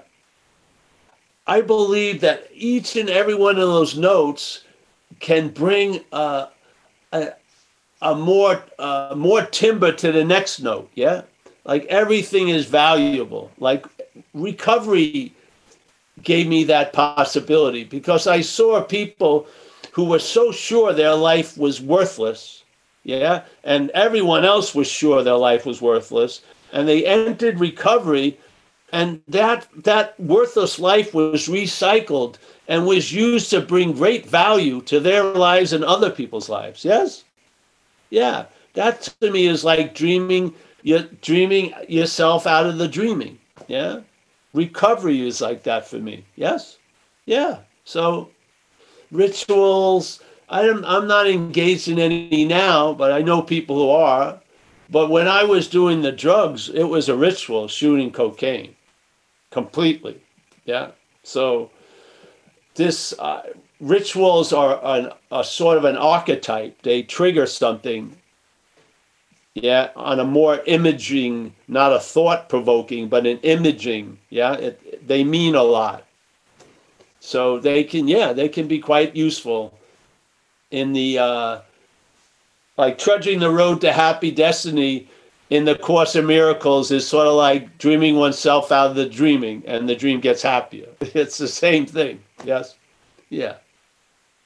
I believe that each and every one of those notes can bring uh, a, a more uh, more timber to the next note. Yeah, like everything is valuable. Like recovery gave me that possibility because I saw people who were so sure their life was worthless. Yeah, and everyone else was sure their life was worthless, and they entered recovery and that that worthless life was recycled and was used to bring great value to their lives and other people's lives. Yes? Yeah. That to me is like dreaming you're dreaming yourself out of the dreaming. Yeah? Recovery is like that for me. Yes? Yeah. So rituals i'm, I'm not engaged in any now but i know people who are but when i was doing the drugs it was a ritual shooting cocaine completely. Yeah. So this uh, rituals are an, a sort of an archetype. They trigger something. Yeah, on a more imaging, not a thought provoking, but an imaging. Yeah, it, they mean a lot. So they can, yeah, they can be quite useful in the uh, like trudging the road to happy destiny in the Course of Miracles is sort of like dreaming oneself out of the dreaming, and the dream gets happier. It's the same thing. Yes. Yeah.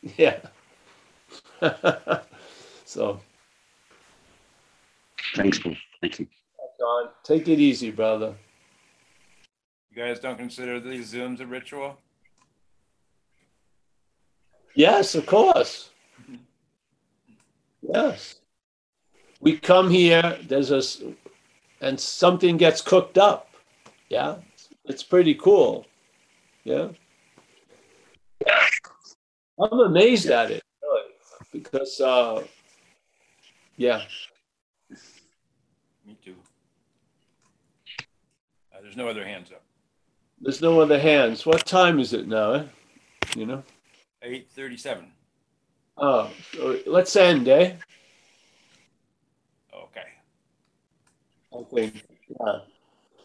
Yeah. so. Thanks, Paul. Thank you. John, take it easy, brother. You guys don't consider these Zooms a ritual? Yes, of course. Yes we come here, there's a, and something gets cooked up. Yeah, it's pretty cool. Yeah. I'm amazed at it, really, because, uh, yeah. Me too. Uh, there's no other hands up. There's no other hands. What time is it now? Eh? You know? 8:37. Oh, let's end, eh? Okay. Yeah.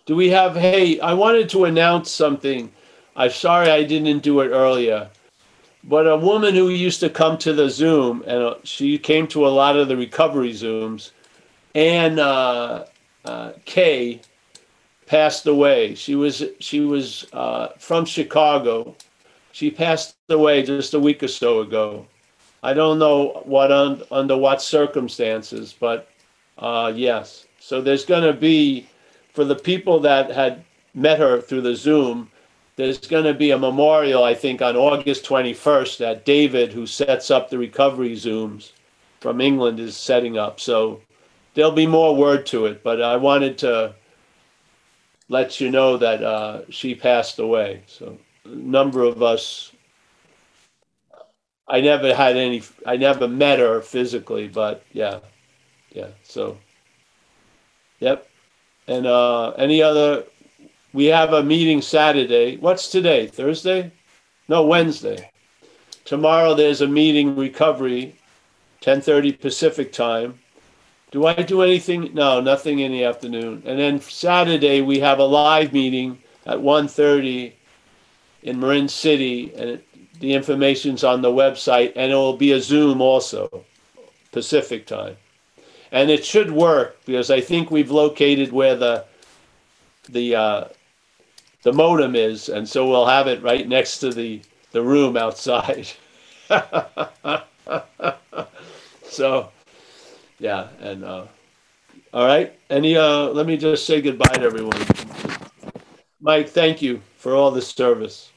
Do we have, hey, I wanted to announce something. I'm sorry I didn't do it earlier. But a woman who used to come to the Zoom, and uh, she came to a lot of the recovery Zooms, and uh, uh, Kay passed away. She was she was uh, from Chicago. She passed away just a week or so ago. I don't know what un, under what circumstances, but uh, yes. So there's going to be, for the people that had met her through the Zoom, there's going to be a memorial, I think, on August 21st that David, who sets up the recovery Zooms from England, is setting up. So there'll be more word to it, but I wanted to let you know that uh, she passed away. So a number of us, I never had any, I never met her physically, but yeah, yeah. So Yep. And uh, any other, we have a meeting Saturday. What's today? Thursday? No, Wednesday. Tomorrow there's a meeting recovery, 10:30 Pacific time, Do I do anything? No, nothing in the afternoon. And then Saturday we have a live meeting at 1:30 in Marin City, and the information's on the website, and it will be a Zoom also, Pacific time. And it should work because I think we've located where the the uh, the modem is, and so we'll have it right next to the the room outside. so, yeah, and uh, all right. Any uh, let me just say goodbye to everyone. Mike, thank you for all the service.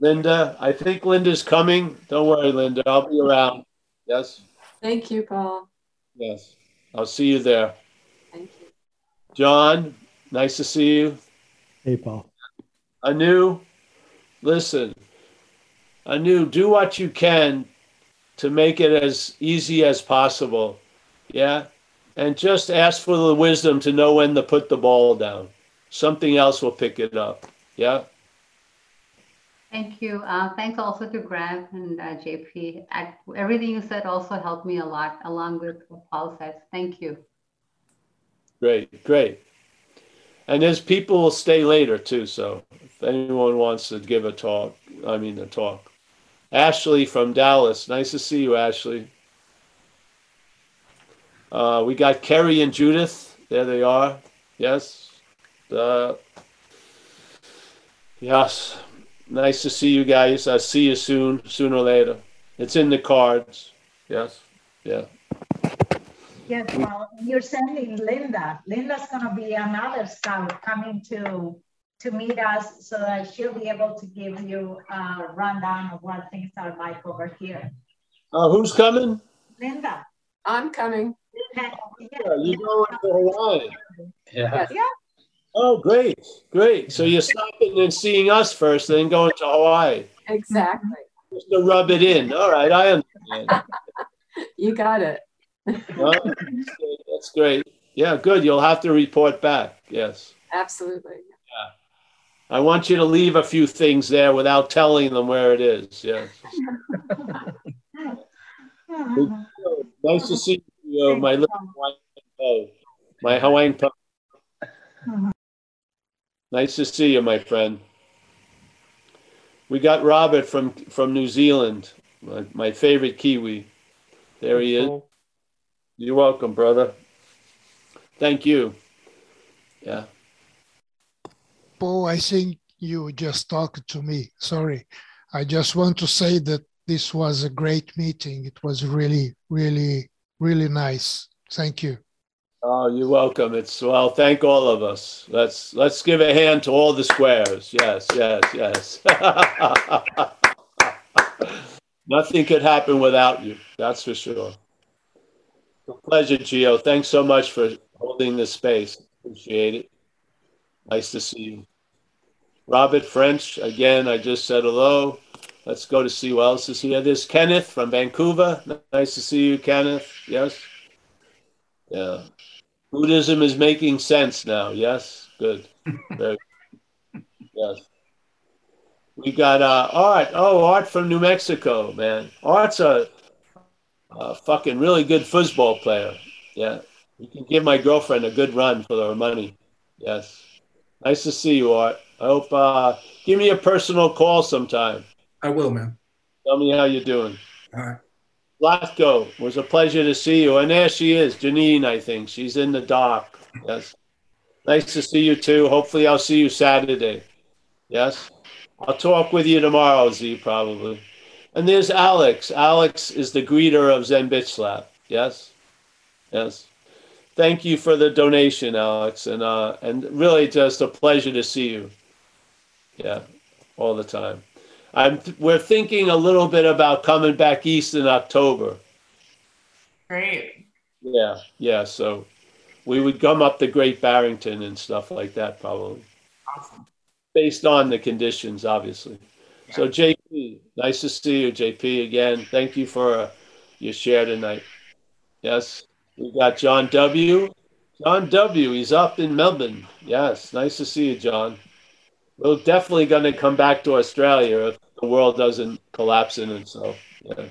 Linda, I think Linda's coming. Don't worry, Linda. I'll be around. Yes. Thank you, Paul. Yes. I'll see you there. Thank you. John, nice to see you. Hey, Paul. Anu, listen. Anu, do what you can to make it as easy as possible. Yeah. And just ask for the wisdom to know when to put the ball down. Something else will pick it up. Yeah. Thank you. Uh, thanks also to Graham and uh, JP. Everything you said also helped me a lot, along with what Paul says. Thank you. Great, great. And there's people will stay later too. So if anyone wants to give a talk, I mean a talk. Ashley from Dallas. Nice to see you, Ashley. Uh, we got Kerry and Judith. There they are. Yes. Uh, yes. Nice to see you guys. I'll see you soon, sooner or later. It's in the cards. Yes. Yeah. Yes, well, you're sending Linda. Linda's gonna be another scout coming to to meet us so that she'll be able to give you a rundown of what things are like over here. Uh, who's coming? Linda. I'm coming. Yeah, you going to Hawaii? Yeah. Yeah. Oh, great, great. So you're stopping and seeing us first, then going to Hawaii. Exactly. Just to rub it in. All right, I understand. You got it. Well, that's great. Yeah, good. You'll have to report back. Yes. Absolutely. Yeah. I want you to leave a few things there without telling them where it is. Yes. Nice to see you, my little Hawaiian po. My Hawaiian po. Nice to see you, my friend. We got Robert from from New Zealand, my, my favorite Kiwi. There he is. You're welcome, brother. Thank you. Yeah. Paul, I think you just talked to me. Sorry. I just want to say that this was a great meeting. It was really, really, really nice. Thank you. Oh, you're welcome. It's well, thank all of us. Let's let's give a hand to all the squares. Yes, yes, yes. Nothing could happen without you. That's for sure. A pleasure, Gio. Thanks so much for holding this space. Appreciate it. Nice to see you. Robert French, again, I just said hello. Let's go to see who else is here. There's Kenneth from Vancouver. Nice to see you, Kenneth. Yes. Yeah. Buddhism is making sense now. Yes. Good. Good. Yes. We got uh, Art. Oh, Art from New Mexico, man. Art's a, a fucking really good football player. Yeah. You can give my girlfriend a good run for her money. Yes. Nice to see you, Art. I hope uh, give me a personal call sometime. I will, man. Tell me how you're doing. All right. Latko, was a pleasure to see you. And there she is, Janine, I think. She's in the dock. Yes. Nice to see you too. Hopefully, I'll see you Saturday. Yes. I'll talk with you tomorrow, Z, probably. And there's Alex. Alex is the greeter of Zen Bitch Slap. Yes. Yes. Thank you for the donation, Alex. And, uh, and really just a pleasure to see you. Yeah. All the time. I'm, we're thinking a little bit about coming back east in October. Great. Yeah, yeah. So we would come up to Great Barrington and stuff like that, probably. Awesome. Based on the conditions, obviously. So, JP, nice to see you, JP, again. Thank you for uh, your share tonight. Yes, we got John W. John W. He's up in Melbourne. Yes, nice to see you, John. We're definitely going to come back to Australia if the world doesn't collapse in itself. Yeah.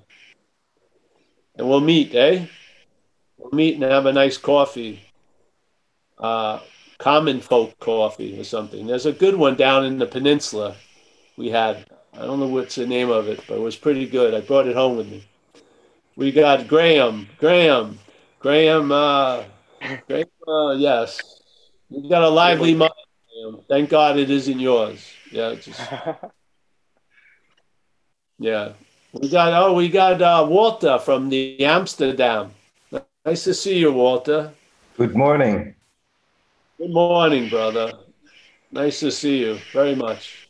and we'll meet, eh? We'll meet and have a nice coffee. Uh, common folk coffee or something. There's a good one down in the peninsula we had. I don't know what's the name of it, but it was pretty good. I brought it home with me. We got Graham, Graham, Graham, uh, Graham, uh, yes. You got a lively mind, Graham. Thank God it isn't yours. Yeah, just, yeah. We got, oh, we got uh, Walter from the Amsterdam. Nice to see you, Walter. Good morning. Good morning, brother. Nice to see you very much.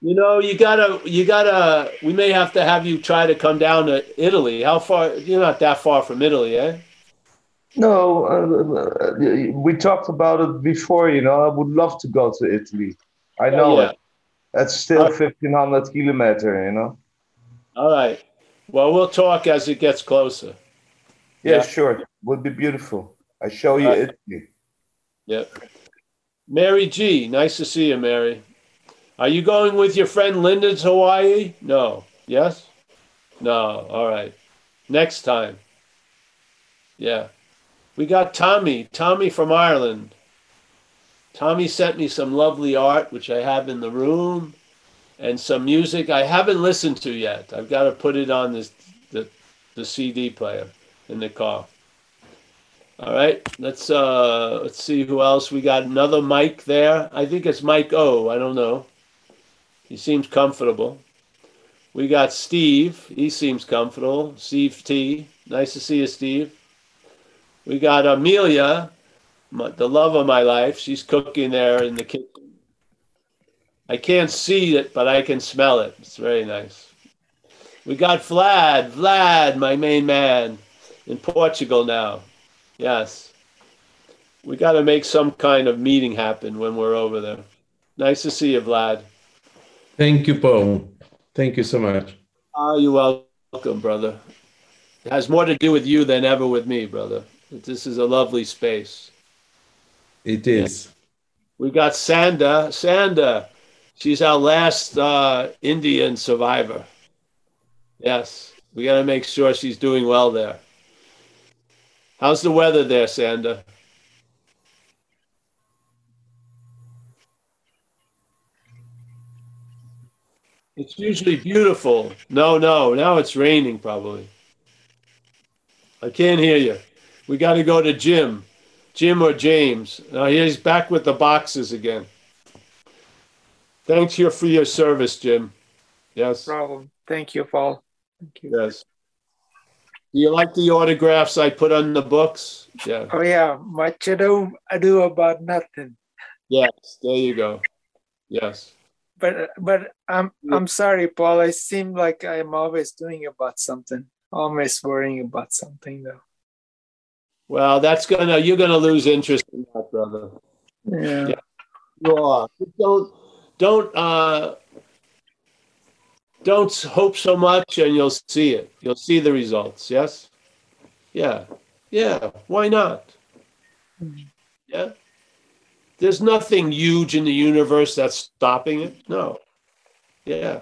You know, you gotta, you gotta, we may have to have you try to come down to Italy. How far? You're not that far from Italy, eh? No, uh, we talked about it before. You know, I would love to go to Italy. I know yeah. it. That's still Uh, 1500 kilometer, you know? All right. Well, we'll talk as it gets closer. Yeah, Yeah. sure. Would be beautiful. I show you Uh, Italy. Yep. Mary G, nice to see you, Mary. Are you going with your friend Linda to Hawaii? No. Yes? No. All right. Next time. Yeah. We got Tommy, Tommy from Ireland. Tommy sent me some lovely art, which I have in the room, and some music I haven't listened to yet. I've got to put it on this, the, the CD player in the car. All right, let's uh let's see who else we got. Another Mike there. I think it's Mike O. I don't know. He seems comfortable. We got Steve. He seems comfortable. Steve T. Nice to see you, Steve. We got Amelia, the love of my life. She's cooking there in the kitchen. I can't see it, but I can smell it. It's very nice. We got Vlad. Vlad, my main man, in Portugal now. Yes. We got to make some kind of meeting happen when we're over there. Nice to see you, Vlad. Thank you, Paul. Thank you so much. Ah, you're welcome, brother. It has more to do with you than ever with me, brother. This is a lovely space. It is. we've got Sanda. Sanda, she's our last uh, Indian survivor. Yes, we got to make sure she's doing well there. How's the weather there, Sanda? It's usually beautiful. No, no, now it's raining probably. I can't hear you. We got to go to Jim. Jim or James. Now he's back with the boxes again. Thanks you for your service, Jim. Yes. problem. Thank you, Paul. Thank you. Yes. Do you like the autographs I put on the books? Yeah. Oh yeah, much ado ado about nothing. Yes. There you go. Yes. But but I'm I'm sorry, Paul. I seem like I'm always doing about something. Always worrying about something though. Well, that's gonna you're gonna lose interest in that, brother. Yeah. Yeah. You are. Don't don't uh don't hope so much and you'll see it. You'll see the results. Yes? Yeah. Yeah. Why not? Yeah. There's nothing huge in the universe that's stopping it. No. Yeah.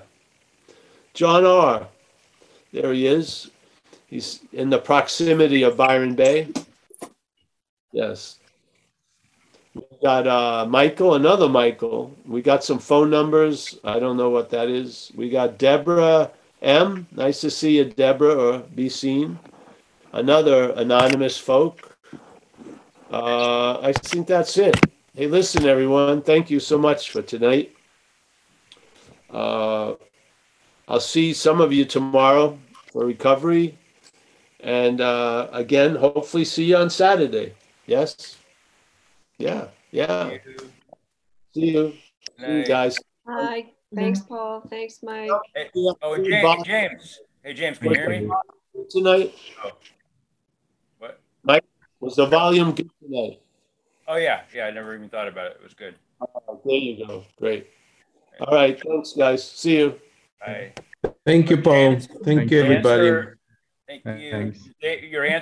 John R. There he is. He's in the proximity of Byron Bay. Yes. We got uh, Michael, another Michael. We got some phone numbers. I don't know what that is. We got Deborah M. Nice to see you, Deborah, or be seen. Another anonymous folk. Uh, I think that's it. Hey, listen, everyone. Thank you so much for tonight. Uh, I'll see some of you tomorrow for recovery. And uh, again, hopefully, see you on Saturday. Yes? Yeah, yeah. See you. See you guys. Hi. Thanks, Paul. Thanks, Mike. Hey, oh, James, James. Hey, James, can you hear me? Tonight, Oh. What? Mike, was the volume good tonight? Oh, yeah, yeah, I never even thought about it. It was good. Oh, there you go. Great. All right. Thanks, guys. See you. Bye. Thank you, Paul. Thank you, everybody. Answer- Thank you. Thanks. Your answer